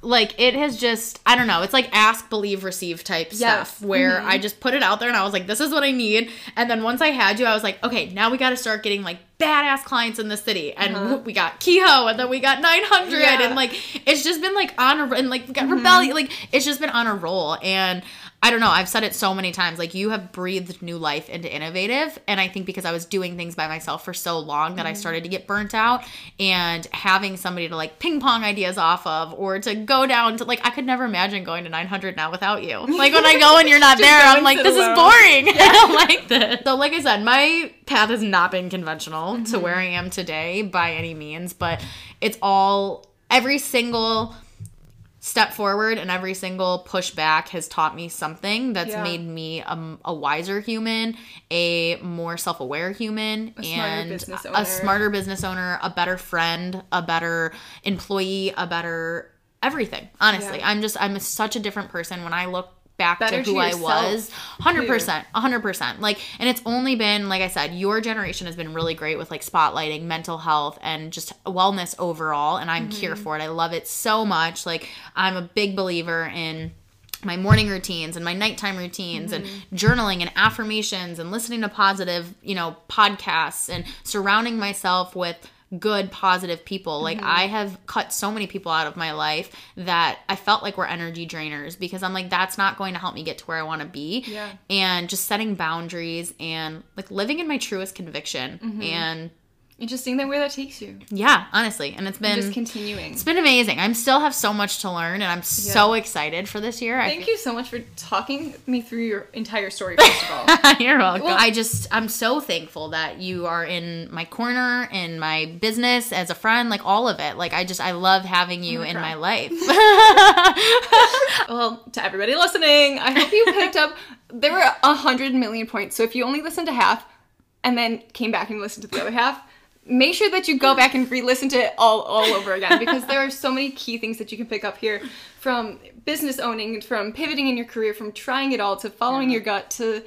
like it has just I don't know. It's like ask, believe, receive type Yes. stuff where mm-hmm. I just put it out there and I was like, this is what I need. And then once I had you, I was like, okay, now we got to start getting like badass clients in the city. And uh-huh. we got Kehoe and then we got 900 Yeah. and like it's just been like on a and like we got mm-hmm. rebellion like it's just been on a roll and I don't know. I've said it so many times. Like you have breathed new life into innovative, and I think because I was doing things by myself for so long that I mm-hmm. started to get burnt out, and having somebody to like ping pong ideas off of, or to go down to like I could never imagine going to 900 now without you. Like when I go and you're not there, I'm like, this alone. is boring. I don't like this. So like I said, my path has not been conventional to mm-hmm. where I am today by any means, but it's all every single step forward and every single push back has taught me something that's Yeah. made me a, a wiser human, a more self aware human, smarter and a smarter business owner, a better friend, a better employee, a better everything. Honestly, Yeah. I'm just, I'm such a different person when I look back Better to to who I was. 100%. 100%. Like, and it's only been, like I said, your generation has been really great with like spotlighting mental health and just wellness overall. And I'm Mm-hmm. here for it. I love it so much. Like, I'm a big believer in my morning routines and my nighttime routines and Mm-hmm. journaling and affirmations and listening to positive, you know, podcasts and surrounding myself with good positive people. Like Mm-hmm. I have cut so many people out of my life that I felt like were energy drainers because I'm like that's not going to help me get to where I want to be. Yeah. And just setting boundaries and like living in my truest conviction Mm-hmm. and just that where that takes you. yeah, honestly. And it's been And just continuing. it's been amazing. I'm still have so much to learn and I'm so excited for this year. I Thank you so much for talking me through your entire story, first of all. You're welcome. Well- I just I'm so thankful that you are in my corner, in my business, as a friend, like all of it. Like I just I love having you gonna in my life. Well, to everybody listening, I hope you picked up. There were a hundred million points, so if you only listened to half and then came back and listened to the other half, make sure that you go back and re-listen to it all all over again because there are so many key things that you can pick up here, from business owning, from pivoting in your career, from trying it all to following your gut to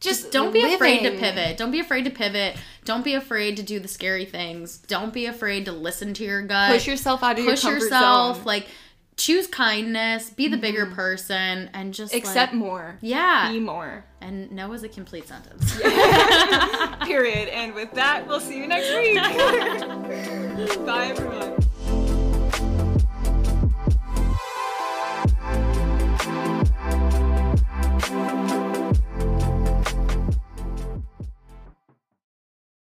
just Don't be afraid to pivot. Don't be afraid to pivot. Don't be afraid to do the scary things. Don't be afraid to listen to your gut. Push yourself out of your Push comfort yourself. zone. Like choose kindness. Be the bigger mm-hmm. person, and just Accept like, more. Yeah. Be more. And no is a complete sentence. Period. And with that, we'll see you next week. Bye, everyone.